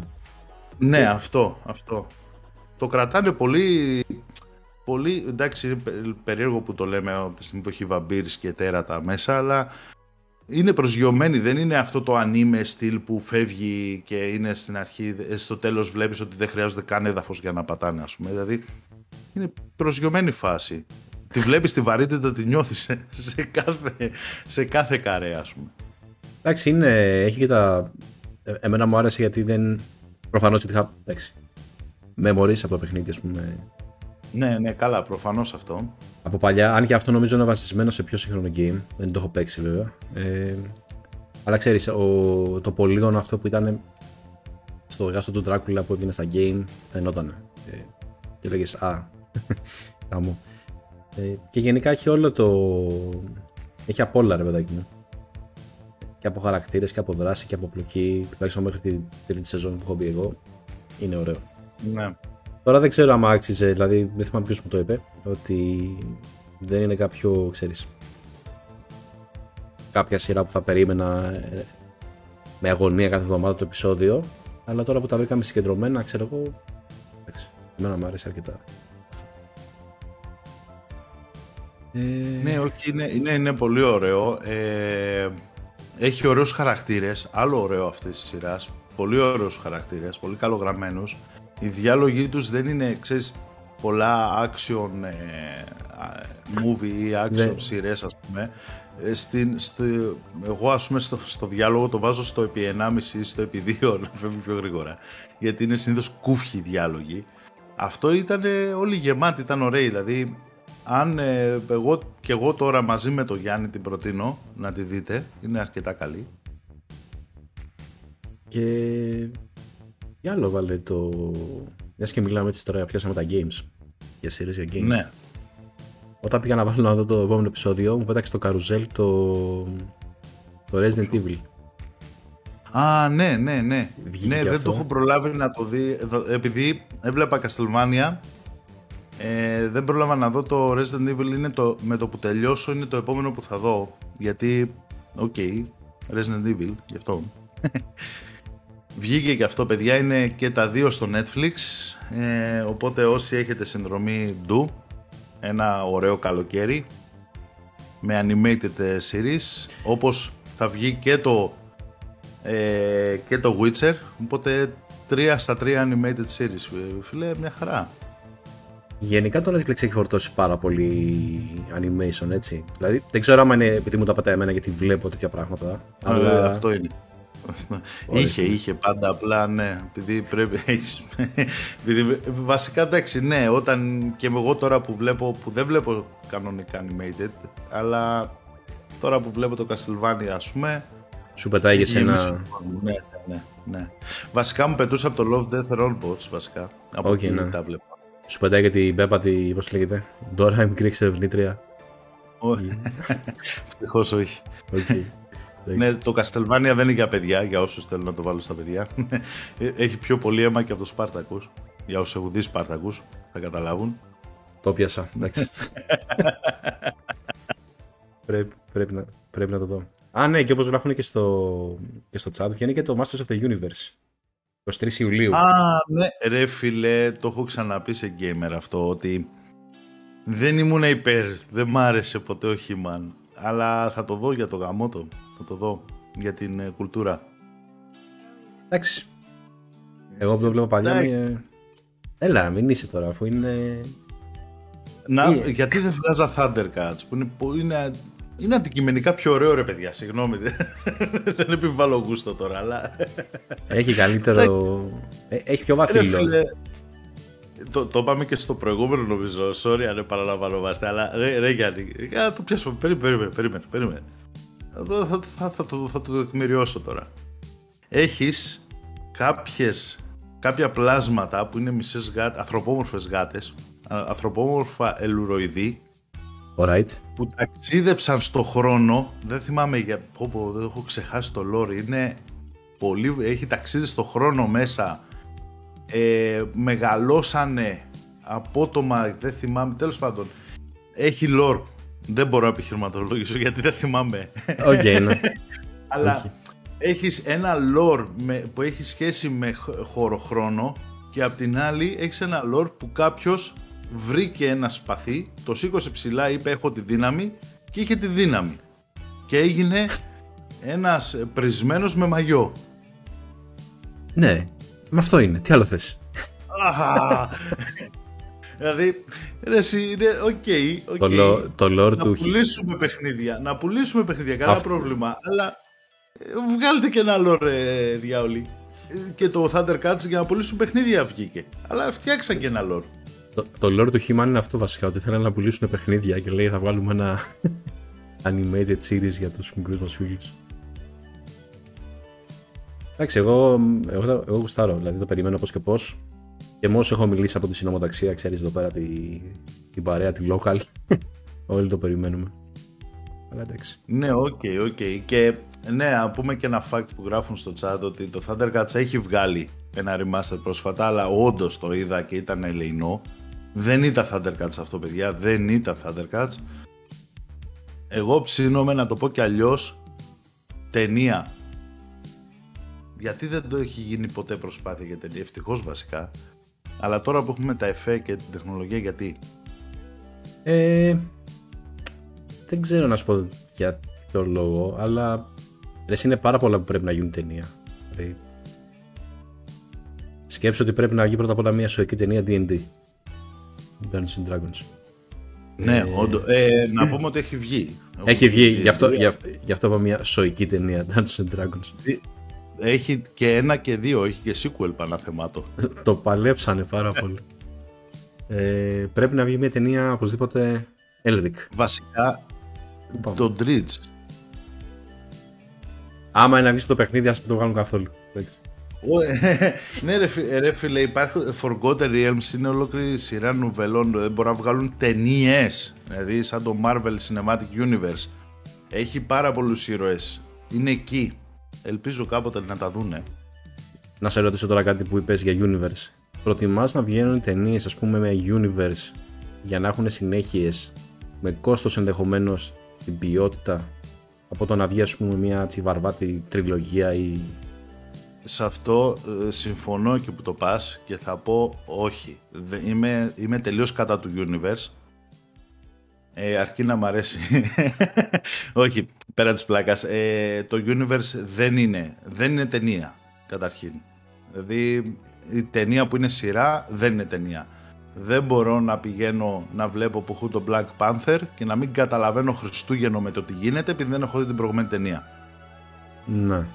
Ναι, αυτό, αυτό. Το κρατάνε πολύ, πολύ, εντάξει, είναι περίεργο που το λέμε από τη στιγμή που έχει vampires και τέρατα μέσα, αλλά είναι προσγειωμένη, δεν είναι αυτό το anime στυλ που φεύγει και είναι στην αρχή, στο τέλος βλέπεις ότι δεν χρειάζονται καν έδαφος για να πατάνε, ας πούμε. Δηλαδή, είναι προσγειωμένη φάση. Τη βλέπεις τη βαρύτητα, τη νιώθεις σε κάθε, σε κάθε καρέ, ας πούμε. Εντάξει, είναι, έχει και τα... Ε, εμένα μου άρεσε γιατί δεν... Προφανώς γιατί είχα... Εντάξει, memories από παιχνίδια, ας πούμε. Ναι, ναι, καλά, προφανώς αυτό. Από παλιά, αν και αυτό νομίζω είναι βασισμένο σε πιο σύγχρονο game, δεν το έχω παίξει βέβαια. Ε, αλλά ξέρεις, ο, το πολύγωνο αυτό που ήταν στο εργάστο του Dracula που έβγαινε στα game, φαινόταν. Ε, και λέγες, α, (laughs) μου. Ε, και γενικά έχει όλο το... Έχει απ' όλα ρε παιδάκι μου. Και από χαρακτήρες και από δράση και από πλοκή, τουλάχιστον μέχρι τη τρίτη σεζόν που έχω μπει εγώ. Είναι ωραίο. Ναι. Τώρα δεν ξέρω αν άξιζε, δηλαδή δεν θυμάμαι ποιος μου το είπε, ότι δεν είναι κάποιο, ξέρεις. κάποια σειρά που θα περίμενα ε, με αγωνία κάθε εβδομάδα το επεισόδιο, αλλά τώρα που τα βρήκαμε συγκεντρωμένα, ξέρω εγώ, εντάξει, εμένα μου άρεσε αρκετά. Ε... Ναι, όχι, είναι, είναι, είναι πολύ ωραίο. Ε, έχει ωραίους χαρακτήρες, άλλο ωραίο αυτής της σειράς. Πολύ ωραίους χαρακτήρες, πολύ καλογραμμένους. Οι διάλογοι τους δεν είναι, ξέρεις, πολλά action ε, movie ή action ναι. σειρές ας πούμε. Ε, στην, στο, εγώ ας πούμε στο, στο διάλογο το βάζω στο επί 1,5 ή στο επί 2 (laughs) να φεύγει πιο γρήγορα. Γιατί είναι συνήθως κούφιοι διάλογοι. Αυτό ήταν όλοι γεμάτοι, ήταν ωραίοι. Δηλαδή αν ε, εγώ και εγώ τώρα μαζί με το Γιάννη την προτείνω να τη δείτε, είναι αρκετά καλή. Και τι άλλο βάλε το... Μιας και μιλάμε έτσι τώρα, πιάσαμε τα games. Για series για games. Ναι. Όταν πήγα να βάλω να δω το επόμενο επεισόδιο, μου πέταξε το καρουζέλ το, το Resident Evil. Α, ναι, ναι, ναι. ναι, δεν το έχω προλάβει να το δει. Επειδή έβλεπα Castlevania ε, δεν πρόλαβα να δω το Resident Evil είναι το, με το που τελειώσω είναι το επόμενο που θα δω γιατί, ok, okay, Resident Evil, γι' αυτό. (laughs) Βγήκε και αυτό παιδιά, είναι και τα δύο στο Netflix ε, οπότε όσοι έχετε συνδρομή do ένα ωραίο καλοκαίρι με animated series όπως θα βγει και το ε, και το Witcher οπότε τρία στα τρία animated series φίλε μια χαρά Γενικά το Netflix έχει φορτώσει πάρα πολύ animation, έτσι. Δηλαδή, δεν ξέρω αν είναι επειδή μου τα πατάει εμένα γιατί βλέπω τέτοια πράγματα. Ε, αλλά... αυτό είναι. (laughs) είχε, είχε πάντα απλά, ναι, επειδή πρέπει, (laughs) έχεις, επειδή, βασικά εντάξει, ναι, όταν και εγώ τώρα που βλέπω, που δεν βλέπω κανονικά animated, αλλά τώρα που βλέπω το Castlevania ας πούμε, σου πετάει για σένα. Ναι, ναι, ναι. Βασικά μου πετούσε από το Love Death Robots, βασικά, από okay, εκεί ναι. τα βλέπω. Σου πετάει και την Πέπα, τη, πώς λέγεται, Ντόρα, η μικρή εξερευνήτρια. Όχι. Ευτυχώς όχι. Ναι, το Castlevania δεν είναι για παιδιά, για όσους θέλουν να το βάλουν στα παιδιά. Ε, έχει πιο πολύ αίμα και από τους Σπάρτακους. Για όσους έχουν δει Σπάρτακους, θα καταλάβουν. Το πιάσα, εντάξει. πρέπει, πρέπει, να, πρέπει να το δω. Α, ναι, και όπως γράφουν και στο, και στο chat, βγαίνει και το Masters of the Universe. 23 Ιουλίου. Α, ναι. Ρε φίλε, το έχω ξαναπεί σε gamer αυτό, ότι δεν ήμουν υπέρ, δεν μ' άρεσε ποτέ ο Χίμαν. Αλλά θα το δω για το γαμότο, θα το δω για την ε, κουλτούρα. Εντάξει. Εγώ που το βλέπω παλιά με... Έλα, μην είσαι τώρα, αφού είναι... Να, γιατί δεν βγάζα Thundercats, που είναι, που είναι είναι αντικειμενικά πιο ωραίο ρε παιδιά, συγγνώμη. Δεν επιβάλλω γούστο τώρα, αλλά. Έχει καλύτερο. Ε, έχει πιο βαθύ Το, το είπαμε και στο προηγούμενο νομίζω. Sorry αν επαναλαμβανόμαστε, αλλά ρε, ρε Γιάννη, για το πιάσουμε. Περίμενε, περίμενε, περίμενε. Θα, θα, θα, θα, το, θα το δεκμηριώσω τώρα. Έχεις κάποιες, κάποια πλάσματα που είναι μισές γάτες, ανθρωπόμορφες γάτες, ανθρωπόμορφα ελουροειδή, Alright. που ταξίδεψαν στο χρόνο, δεν θυμάμαι για πω, δεν έχω ξεχάσει το lore, είναι πολύ, έχει ταξίδι στο χρόνο μέσα, ε, μεγαλώσανε απότομα, δεν θυμάμαι, τέλος πάντων, έχει lore, δεν μπορώ να επιχειρηματολογήσω γιατί δεν θυμάμαι. Okay, ναι. (laughs) Αλλά okay. έχεις ένα lore με, που έχει σχέση με χώρο-χρόνο και απ' την άλλη έχεις ένα lore που κάποιος βρήκε ένα σπαθί, το σήκωσε ψηλά, είπε έχω τη δύναμη και είχε τη δύναμη. Και έγινε ένας πρησμένος με μαγιό. Ναι, με αυτό είναι. Τι άλλο θες; δηλαδή, ρε εσύ, είναι οκ. Το, το lore να πουλήσουμε παιχνίδια. Να πουλήσουμε παιχνίδια, κανένα πρόβλημα. Αλλά Βγάλετε και ένα άλλο ρε διάολοι. Και το Thundercats για να πουλήσουν παιχνίδια βγήκε. Αλλά φτιάξαν και ένα lore. Το, το lore του he είναι αυτό βασικά, ότι θέλουν να πουλήσουν παιχνίδια και λέει θα βγάλουμε ένα (laughs) animated series για τους μικρούς μας φίλους. Εντάξει, εγώ, εγώ, εγώ γουστάρω, δηλαδή το περιμένω πώς και πώς. Και μόνο έχω μιλήσει από τη συνομοταξία, ξέρεις εδώ πέρα τη, την παρέα, τη local. (laughs) Όλοι το περιμένουμε. Αλλά εντάξει. Ναι, OK, okay, OK. Okay. Και ναι, να πούμε και ένα fact που γράφουν στο chat ότι το Thundercats έχει βγάλει ένα remaster πρόσφατα, αλλά όντως το είδα και ήταν ελεηνό. Δεν ήταν Thundercats αυτό, παιδιά. Δεν ήταν Thundercats. Εγώ ψήνομαι να το πω κι αλλιώς ταινία. Γιατί δεν το έχει γίνει ποτέ προσπάθεια για ταινία. Ευτυχώς βασικά. Αλλά τώρα που έχουμε τα εφέ και την τεχνολογία, γιατί; Ε, δεν ξέρω να σου πω για ποιο λόγο, αλλά λες είναι πάρα πολλά που πρέπει να γίνουν ταινία. Δηλαδή, σκέψω ότι πρέπει να βγει πρώτα απ' όλα μια σοϊκή ταινία D&D. Dungeons and Dragons. Ναι, ε, όντω. Ε, να πούμε ότι έχει βγει. Έχει βγει, γι' αυτό, γι αυτό είπα μια σοϊκή ταινία (laughs) Dungeons and Dragons. Έχει και ένα και δύο, έχει και sequel παναθεμάτο. το παλέψανε πάρα πολύ. Ε, πρέπει να βγει μια ταινία οπωσδήποτε Elric. Βασικά το Dredge. Άμα είναι να βγεις το παιχνίδι, ας το βγάλουν καθόλου. Ναι, ρε, ρε φίλε, υπάρχει Forgotten Realms είναι ολόκληρη σειρά νουβελών. Δεν μπορούν να βγάλουν ταινίες. Δηλαδή, σαν το Marvel Cinematic Universe. Έχει πάρα πολλούς ήρωες. Είναι εκεί. Ελπίζω κάποτε να τα δούνε. Να σε ρωτήσω τώρα κάτι που είπες για Universe. Προτιμάς να βγαίνουν ταινίες, ας πούμε, με Universe για να έχουν συνέχειες με κόστος ενδεχομένως την ποιότητα από το να βγει ας πούμε μια τσιβαρβάτη τριλογία ή... Σε αυτό ε, συμφωνώ και που το πας και θα πω όχι. Είμαι, είμαι τελείως κατά του Universe. Ε, αρκεί να μ' αρέσει. (laughs) όχι, πέρα της πλάκας. Ε, το Universe δεν είναι, δεν είναι ταινία, καταρχήν. Δηλαδή η ταινία που είναι σειρά δεν είναι ταινία δεν μπορώ να πηγαίνω να βλέπω που έχω το Black Panther και να μην καταλαβαίνω Χριστούγεννο με το τι γίνεται επειδή δεν έχω δει την προηγούμενη ταινία. Ναι.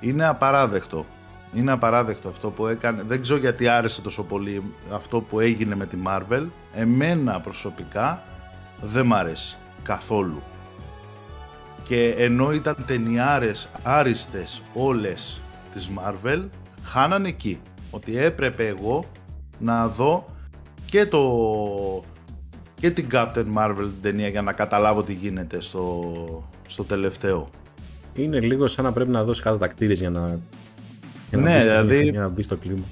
Είναι απαράδεκτο. Είναι απαράδεκτο αυτό που έκανε. Δεν ξέρω γιατί άρεσε τόσο πολύ αυτό που έγινε με τη Marvel. Εμένα προσωπικά δεν μ' αρέσει καθόλου. Και ενώ ήταν ταινιάρες άριστες όλες της Marvel, χάνανε εκεί. Ότι έπρεπε εγώ να δω και το και την Captain Marvel την ταινία για να καταλάβω τι γίνεται στο, στο τελευταίο. Είναι λίγο σαν να πρέπει να δώσει κάτω τα για να, για ναι, να, μπει, δηλαδή, στο, για να μπει στο κλίμα.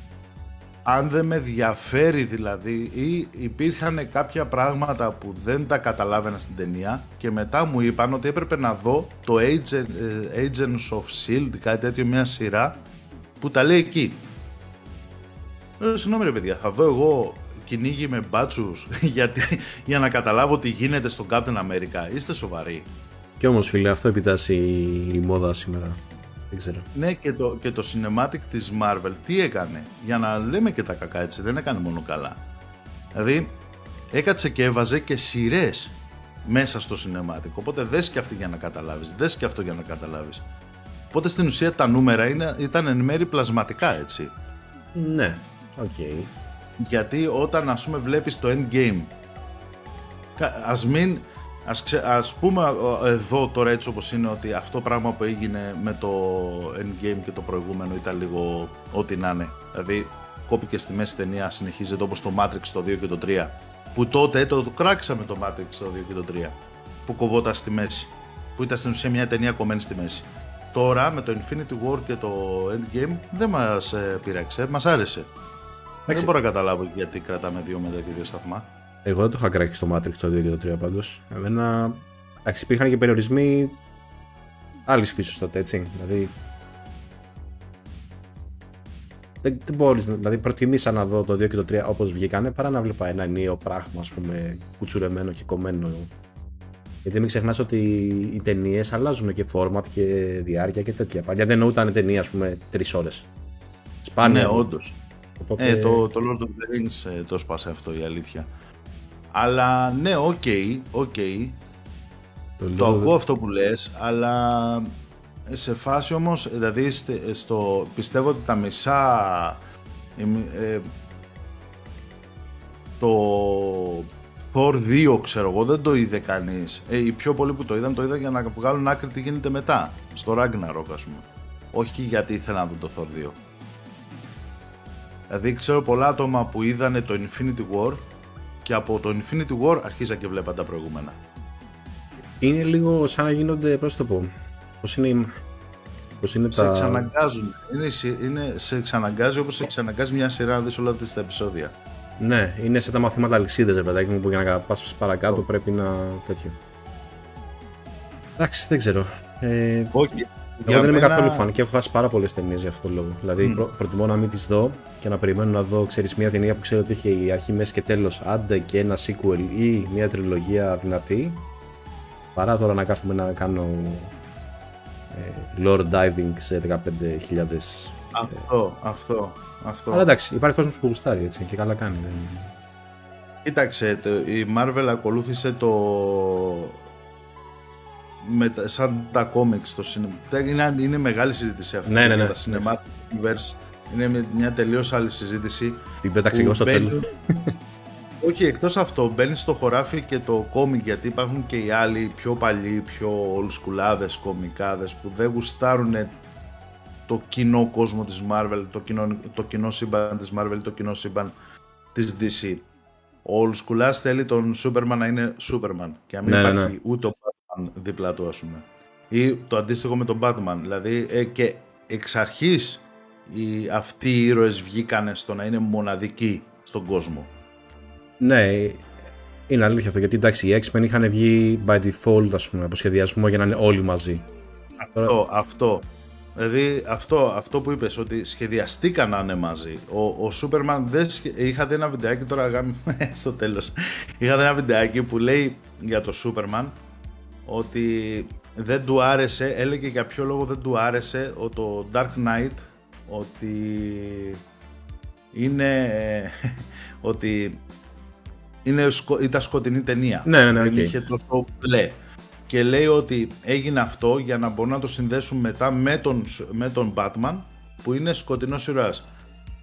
Αν δεν με ενδιαφέρει δηλαδή ή υπήρχαν κάποια πράγματα που δεν τα καταλάβαινα στην ταινία και μετά μου είπαν ότι έπρεπε να δω το Agent, ε, Agents of S.H.I.E.L.D. κάτι τέτοιο μια σειρά που τα λέει εκεί. Ε, συγγνώμη ρε παιδιά, θα δω εγώ κυνήγι με μπάτσους (laughs) για να καταλάβω τι γίνεται στον Captain America. Είστε σοβαροί. Και όμως φίλε, αυτό επιτάσσει η μόδα σήμερα. Δεν ξέρω. Ναι, και το, και το cinematic της Marvel τι έκανε; Για να λέμε και τα κακά έτσι, δεν έκανε μόνο καλά. Δηλαδή, έκατσε και έβαζε και σειρές μέσα στο cinematic. Οπότε δες και αυτή για να καταλάβεις, δες και αυτό για να καταλάβεις. Οπότε στην ουσία τα νούμερα είναι, ήταν εν μέρη πλασματικά έτσι. Ναι, Okay. Γιατί όταν ας πούμε βλέπεις το endgame ας μην ας, ξε, ας πούμε εδώ τώρα έτσι όπως είναι ότι αυτό πράγμα που έγινε με το endgame και το προηγούμενο ήταν λίγο ό,τι να είναι. Δηλαδή κόπηκε στη μέση ταινία συνεχίζεται όπως το Matrix το 2 και το 3 που τότε το, το κράξαμε το Matrix το 2 και το 3 που κοβόταν στη μέση που ήταν στην ουσία μια ταινία κομμένη στη μέση. Τώρα με το Infinity War και το Endgame δεν μας ε, πειράξε, μας άρεσε. Δεν μπορώ να καταλάβω γιατί κρατάμε δύο μετά και δύο σταθμά. Εγώ δεν το είχα κράξει στο Matrix το 2 και το 3 πάντως. Εμένα. Εντάξει, υπήρχαν και περιορισμοί άλλης φύση τότε, έτσι. Δηλαδή. Δεν, δεν μπορείς, δηλαδή προτιμήσα να δω το 2 και το 3 όπως βγήκανε παρά να βλέπα ένα νέο πράγμα, ας πούμε, κουτσουρεμένο και κομμένο. Γιατί μην ξεχνάς ότι οι ταινίες αλλάζουν και format και διάρκεια και τέτοια. Παλιά δεν εννοούταν ταινία, ας πούμε, τρεις ώρες. Σπάνια. Ναι, όντως. Οπότε... Ε, το, το Lord of the Rings ε, το έσπασε αυτό η αλήθεια. Αλλά ναι, OK, okay, OK. Okay. Το, το ακούω αυτό που λες, αλλά σε φάση όμως, δηλαδή στο, πιστεύω ότι τα μισά ε, το Thor 2 ξέρω εγώ δεν το είδε κανείς ε, οι πιο πολλοί που το είδαν το είδαν για να βγάλουν άκρη τι γίνεται μετά στο Ragnarok ας πούμε όχι γιατί ήθελα να δουν το Thor 2 δηλαδή ξέρω πολλά άτομα που είδανε το Infinity War και από το Infinity War αρχίζα και βλέπαν τα προηγούμενα είναι λίγο σαν να γίνονται, πώς το πω, πώς είναι, πώς είναι σε τα... εξαναγκάζουν. Είναι, είναι, σε εξαναγκάζει όπως σε εξαναγκάζει μια σειρά να δεις όλα τα επεισόδια. Ναι, είναι σε τα μαθήματα αλυσίδες, παιδάκι μου, που για να πας παρακάτω πρέπει να τέτοιο. Εντάξει, δεν ξέρω. Ε, Όχι. Εγώ δεν είμαι καθόλου φαν και έχω χάσει πάρα πολλές ταινίες για αυτόν τον λόγο. Δηλαδή, mm. προ, προτιμώ να μην τις δω και να περιμένω να δω, ξέρεις, μια ταινία που ξέρω ότι έχει η αρχή, μέση και τέλος, άντε και ένα sequel ή μια τριλογία δυνατή παρά τώρα να κάθομαι να κάνω ε, lore diving σε 15.000 αυτό, αυτό, αυτό. Αλλά εντάξει, υπάρχει κόσμος που γουστάρει έτσι και καλά κάνει. Κοίταξε, το, η Marvel ακολούθησε το... Με, σαν τα comics στο cinema. Είναι, είναι μεγάλη συζήτηση αυτή ναι, ναι, ναι. τα cinematic universe. Είναι μια τελείως άλλη συζήτηση. Την πέταξε εγώ στο τέλος. (laughs) Όχι, εκτός αυτό, μπαίνει στο χωράφι και το κόμικ γιατί υπάρχουν και οι άλλοι πιο παλιοί, πιο ολσκουλάδες κομικάδες που δεν γουστάρουν το κοινό κόσμο της Marvel, το κοινό, το κοινό σύμπαν της Marvel, το κοινό σύμπαν της DC. Ο Ολσκουλάς θέλει τον Superman να είναι Superman και να μην ναι, ναι υπάρχει ναι. ούτε ο Batman δίπλα του ας πούμε. Ή το αντίστοιχο με τον Batman. Δηλαδή ε, και εξ αρχής οι, αυτοί οι ήρωες βγήκανε στο να είναι μοναδικοί στον κόσμο. Ναι, είναι αλήθεια αυτό. Γιατί εντάξει, οι X-Men είχαν βγει by default, ας πούμε, από σχεδιασμό για να είναι όλοι μαζί. Αυτό, αυτό. Δηλαδή αυτό, αυτό που είπες, ότι σχεδιαστήκαν να είναι μαζί. Ο, ο Σούπερμαν δεν Είχα δει ένα βιντεάκι τώρα γάμι... (laughs) στο τέλος. Είχα δει ένα βιντεάκι που λέει για το Σούπερμαν ότι δεν του άρεσε, έλεγε για ποιο λόγο δεν του άρεσε το Dark Knight ότι είναι (laughs) ότι είναι, ήταν σκοτεινή ταινία. Ναι, ναι, ναι. Δεν okay. είχε τόσο μπλε. Και λέει ότι έγινε αυτό για να μπορούν να το συνδέσουν μετά με τον, με τον Batman που είναι σκοτεινός ήρωας.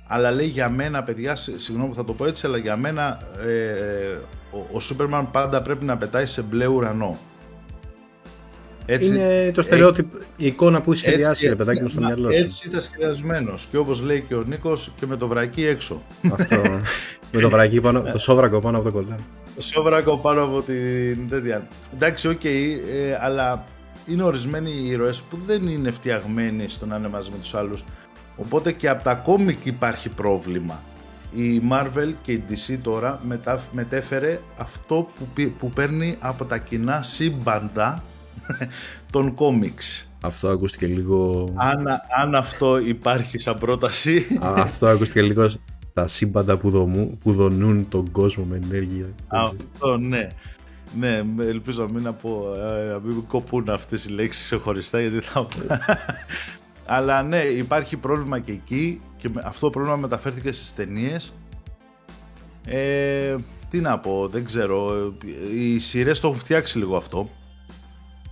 Αλλά λέει για μένα, παιδιά, συγγνώμη που θα το πω έτσι, αλλά για μένα ε, ο, ο Σούπερμαν πάντα πρέπει να πετάει σε μπλε ουρανό. Έτσι, είναι το στερεότυπο, η εικόνα που έχει σχεδιάσει, ρε παιδάκι μου στο μυαλό σου. Έτσι ήταν σχεδιασμένος. Και όπως λέει και ο Νίκος, και με το βρακί έξω. Αυτό. με το βρακί πάνω, το σόβρακο πάνω από το κολλάρι. Το σόβρακο πάνω από την τέτοια. Εντάξει, OK, okay, ε, αλλά είναι ορισμένοι οι ήρωες που δεν είναι φτιαγμένοι στο να είναι μαζί με τους άλλους. Οπότε και από τα κόμικ υπάρχει πρόβλημα. Η Marvel και η DC τώρα μετέφερε αυτό που, που παίρνει από τα κοινά σύμπαντα (laughs) των κόμιξ. Αυτό ακούστηκε λίγο... Αν, αν αυτό υπάρχει σαν πρόταση... αυτό ακούστηκε λίγο τα σύμπαντα που, δομού, που δονούν τον κόσμο με ενέργεια. Αυτό, ναι. Ναι, ελπίζω να μην, απο, ε, να μην κοπούν αυτές οι λέξεις ξεχωριστά γιατί θα... (laughs) Αλλά ναι, υπάρχει πρόβλημα και εκεί και αυτό το πρόβλημα μεταφέρθηκε στις ταινίες. Ε, τι να πω, δεν ξέρω. Οι σειρές το έχουν φτιάξει λίγο αυτό.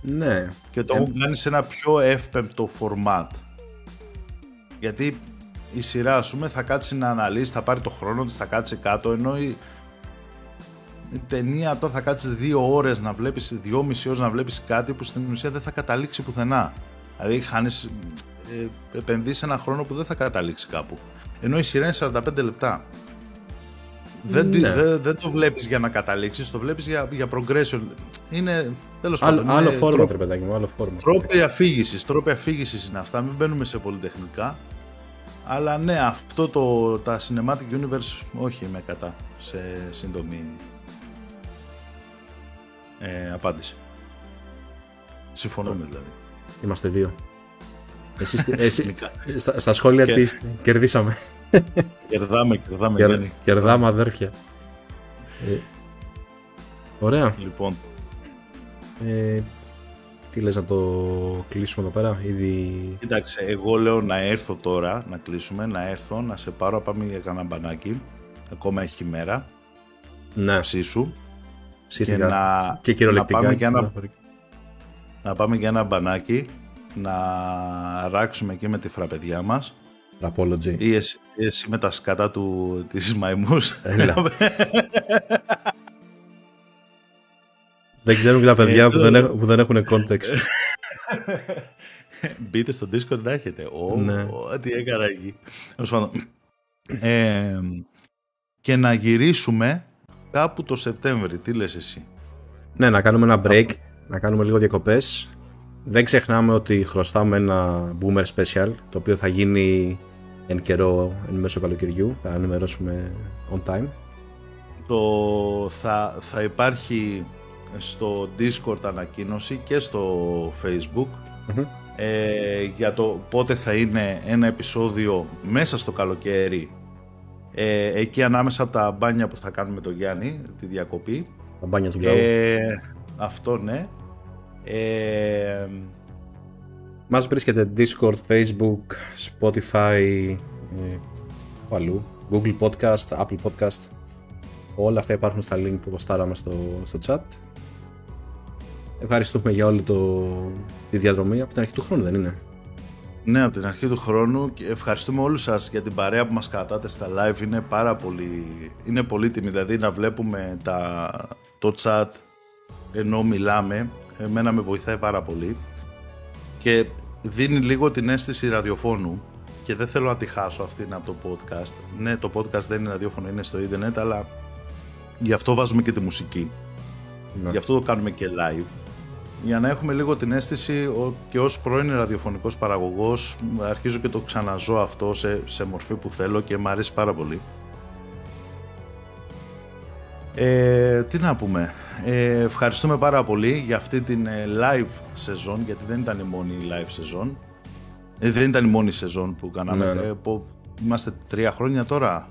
Ναι. Και το έχουν κάνει σε ένα πιο εύπεμπτο format. Γιατί η σειρά, ας πούμε, θα κάτσει να αναλύσει, θα πάρει το χρόνο της, θα κάτσει κάτω, ενώ η, η ταινία τώρα θα κάτσει δύο ώρες να βλέπεις, δυόμιση ώρες να βλέπεις κάτι που στην ουσία δεν θα καταλήξει πουθενά. Δηλαδή, χάνεις, ε, επενδύσει ένα χρόνο που δεν θα καταλήξει κάπου. Ενώ η σειρά είναι 45 λεπτά. Δεν, ναι. δεν, δεν το βλέπεις για να καταλήξεις, το βλέπεις για, για progression. Είναι, τέλος πάντων... Άλλο φόρμα, παιδάκι μου, άλλο φόρμα. Τρόποι αφήγησης, τρόποι αφήγησης είναι αυτά, μην μπαίνουμε σε πολυτεχνικά. Αλλά ναι, αυτό το, τα Cinematic Universe όχι είμαι κατά σε σύντομη ε, απάντηση. Συμφωνούμε δηλαδή. Είμαστε δύο. Εσύ, (laughs) εσύ, στα, στα σχόλια και... της κερδίσαμε. Κερδάμε, κερδάμε. Κερ, κερδάμε αδέρφια. Ε, ωραία. Λοιπόν. Ε, τι λες να το κλείσουμε εδώ πέρα, ήδη... Κοίταξε, εγώ λέω να έρθω τώρα, να κλείσουμε, να έρθω, να σε πάρω, πάμε για κανένα μπανάκι. Ακόμα έχει μέρα. Ναι. Ψήσου. Και, να, και κυριολεκτικά. Να πάμε για ένα, να πάμε για ένα μπανάκι να ράξουμε εκεί με τη φραπεδιά μας. Apology. Ή εσύ, εσύ με τα σκατά του, της μαϊμούς. (laughs) δεν ξέρουν και τα παιδιά που, δεν έχουν, που δεν έχουν context. (laughs) Μπείτε στο Discord να έχετε. Ω, Ναι. τι έκανα εκεί. Τέλος πάντων. Ε, και να γυρίσουμε κάπου το Σεπτέμβρη. Τι λες εσύ; ναι, να κάνουμε ένα break, να κάνουμε λίγο διακοπές. Δεν ξεχνάμε ότι χρωστάμε ένα Boomer Special, το οποίο θα γίνει εν καιρό, εν μέσω καλοκαιριού. Θα ενημερώσουμε on time. Το, θα, θα υπάρχει στο Discord ανακοίνωση και στο Facebook Μμμ. ε, για το πότε θα είναι ένα επεισόδιο μέσα στο καλοκαίρι ε, εκεί ανάμεσα από τα μπάνια που θα κάνουμε το Γιάννη, τη διακοπή Τα μπάνια του λαού. ε, αυτό ναι ε, Μας βρίσκεται Discord, Facebook, Spotify, ε, πού αλλού, Google Podcast, Apple Podcast. Όλα αυτά υπάρχουν στα link που ποστάραμε στο, στο chat. Ευχαριστούμε για όλη το, τη διαδρομή από την αρχή του χρόνου, δεν είναι; ναι, από την αρχή του χρόνου και ευχαριστούμε όλους σας για την παρέα που μας κρατάτε στα live είναι πάρα πολύ είναι πολύτιμη δηλαδή να βλέπουμε τα, το chat ενώ μιλάμε εμένα με βοηθάει πάρα πολύ και δίνει λίγο την αίσθηση ραδιοφώνου και δεν θέλω να τη χάσω αυτή από το podcast ναι το podcast δεν είναι ραδιόφωνο είναι στο ίντερνετ αλλά γι' αυτό βάζουμε και τη μουσική Ναι. Γι' αυτό το κάνουμε και live. Για να έχουμε λίγο την αίσθηση ο- και ως πρώην ραδιοφωνικός παραγωγός αρχίζω και το ξαναζώ αυτό σε, σε μορφή που θέλω και μου αρέσει πάρα πολύ. Ε, τι να πούμε. Ε, ευχαριστούμε πάρα πολύ για αυτή την ε, live σεζόν γιατί δεν ήταν η μόνη live σεζόν. Ε, δεν ήταν η μόνη σεζόν που κάναμε. Ναι, ναι. Ε, που- είμαστε τρία χρόνια τώρα.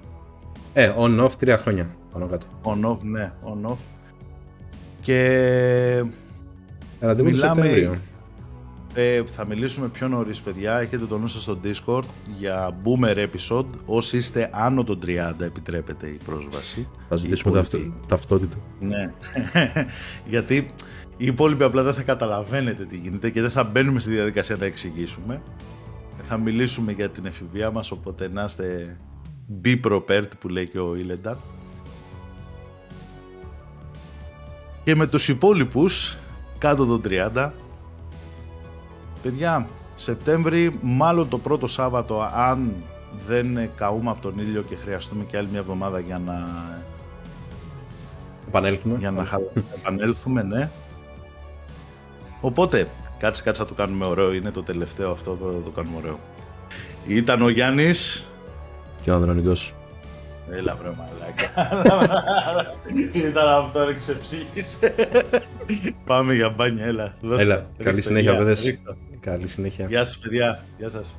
Ε, on-off τρία χρόνια πάνω κάτω. On-off, ναι, on-off. Και Ραντεβού του Μιλάμε- Σεπτέμβριο. Ε, θα μιλήσουμε πιο νωρίς, παιδιά. Έχετε το νου σας στο Discord για boomer episode. Όσοι είστε άνω των 30, επιτρέπεται η πρόσβαση. Θα ζητήσουμε Οι ταυτο- υπόλοιποι- ταυτότητα. Ναι. (laughs) Γιατί οι υπόλοιποι απλά δεν θα καταλαβαίνετε τι γίνεται και δεν θα μπαίνουμε στη διαδικασία να εξηγήσουμε. Θα μιλήσουμε για την εφηβεία μας, οπότε να είστε be prepared που λέει και ο Ιλεντάρ. Και με τους υπόλοιπους κάτω των 30 παιδιά Σεπτέμβρη μάλλον το πρώτο Σάββατο αν δεν καούμε από τον ήλιο και χρειαστούμε και άλλη μια εβδομάδα για να Επανέλθουμε. για να χα- επανέλθουμε, ναι. Οπότε, κάτσε κάτσε να το κάνουμε ωραίο. Είναι το τελευταίο αυτό που θα το κάνουμε ωραίο. Ήταν ο Γιάννης. Και ο Ανδρονικός. Έλα βρε μαλάκα. (laughs) Ήταν αυτό, ρε ξεψύχης. Πάμε για μπάνια, έλα. δώστε. Έλα, καλή Ρίχτω, συνέχεια, γεια, παιδες. ρίχτω. Καλή συνέχεια. Γεια σας, παιδιά. Γεια σας.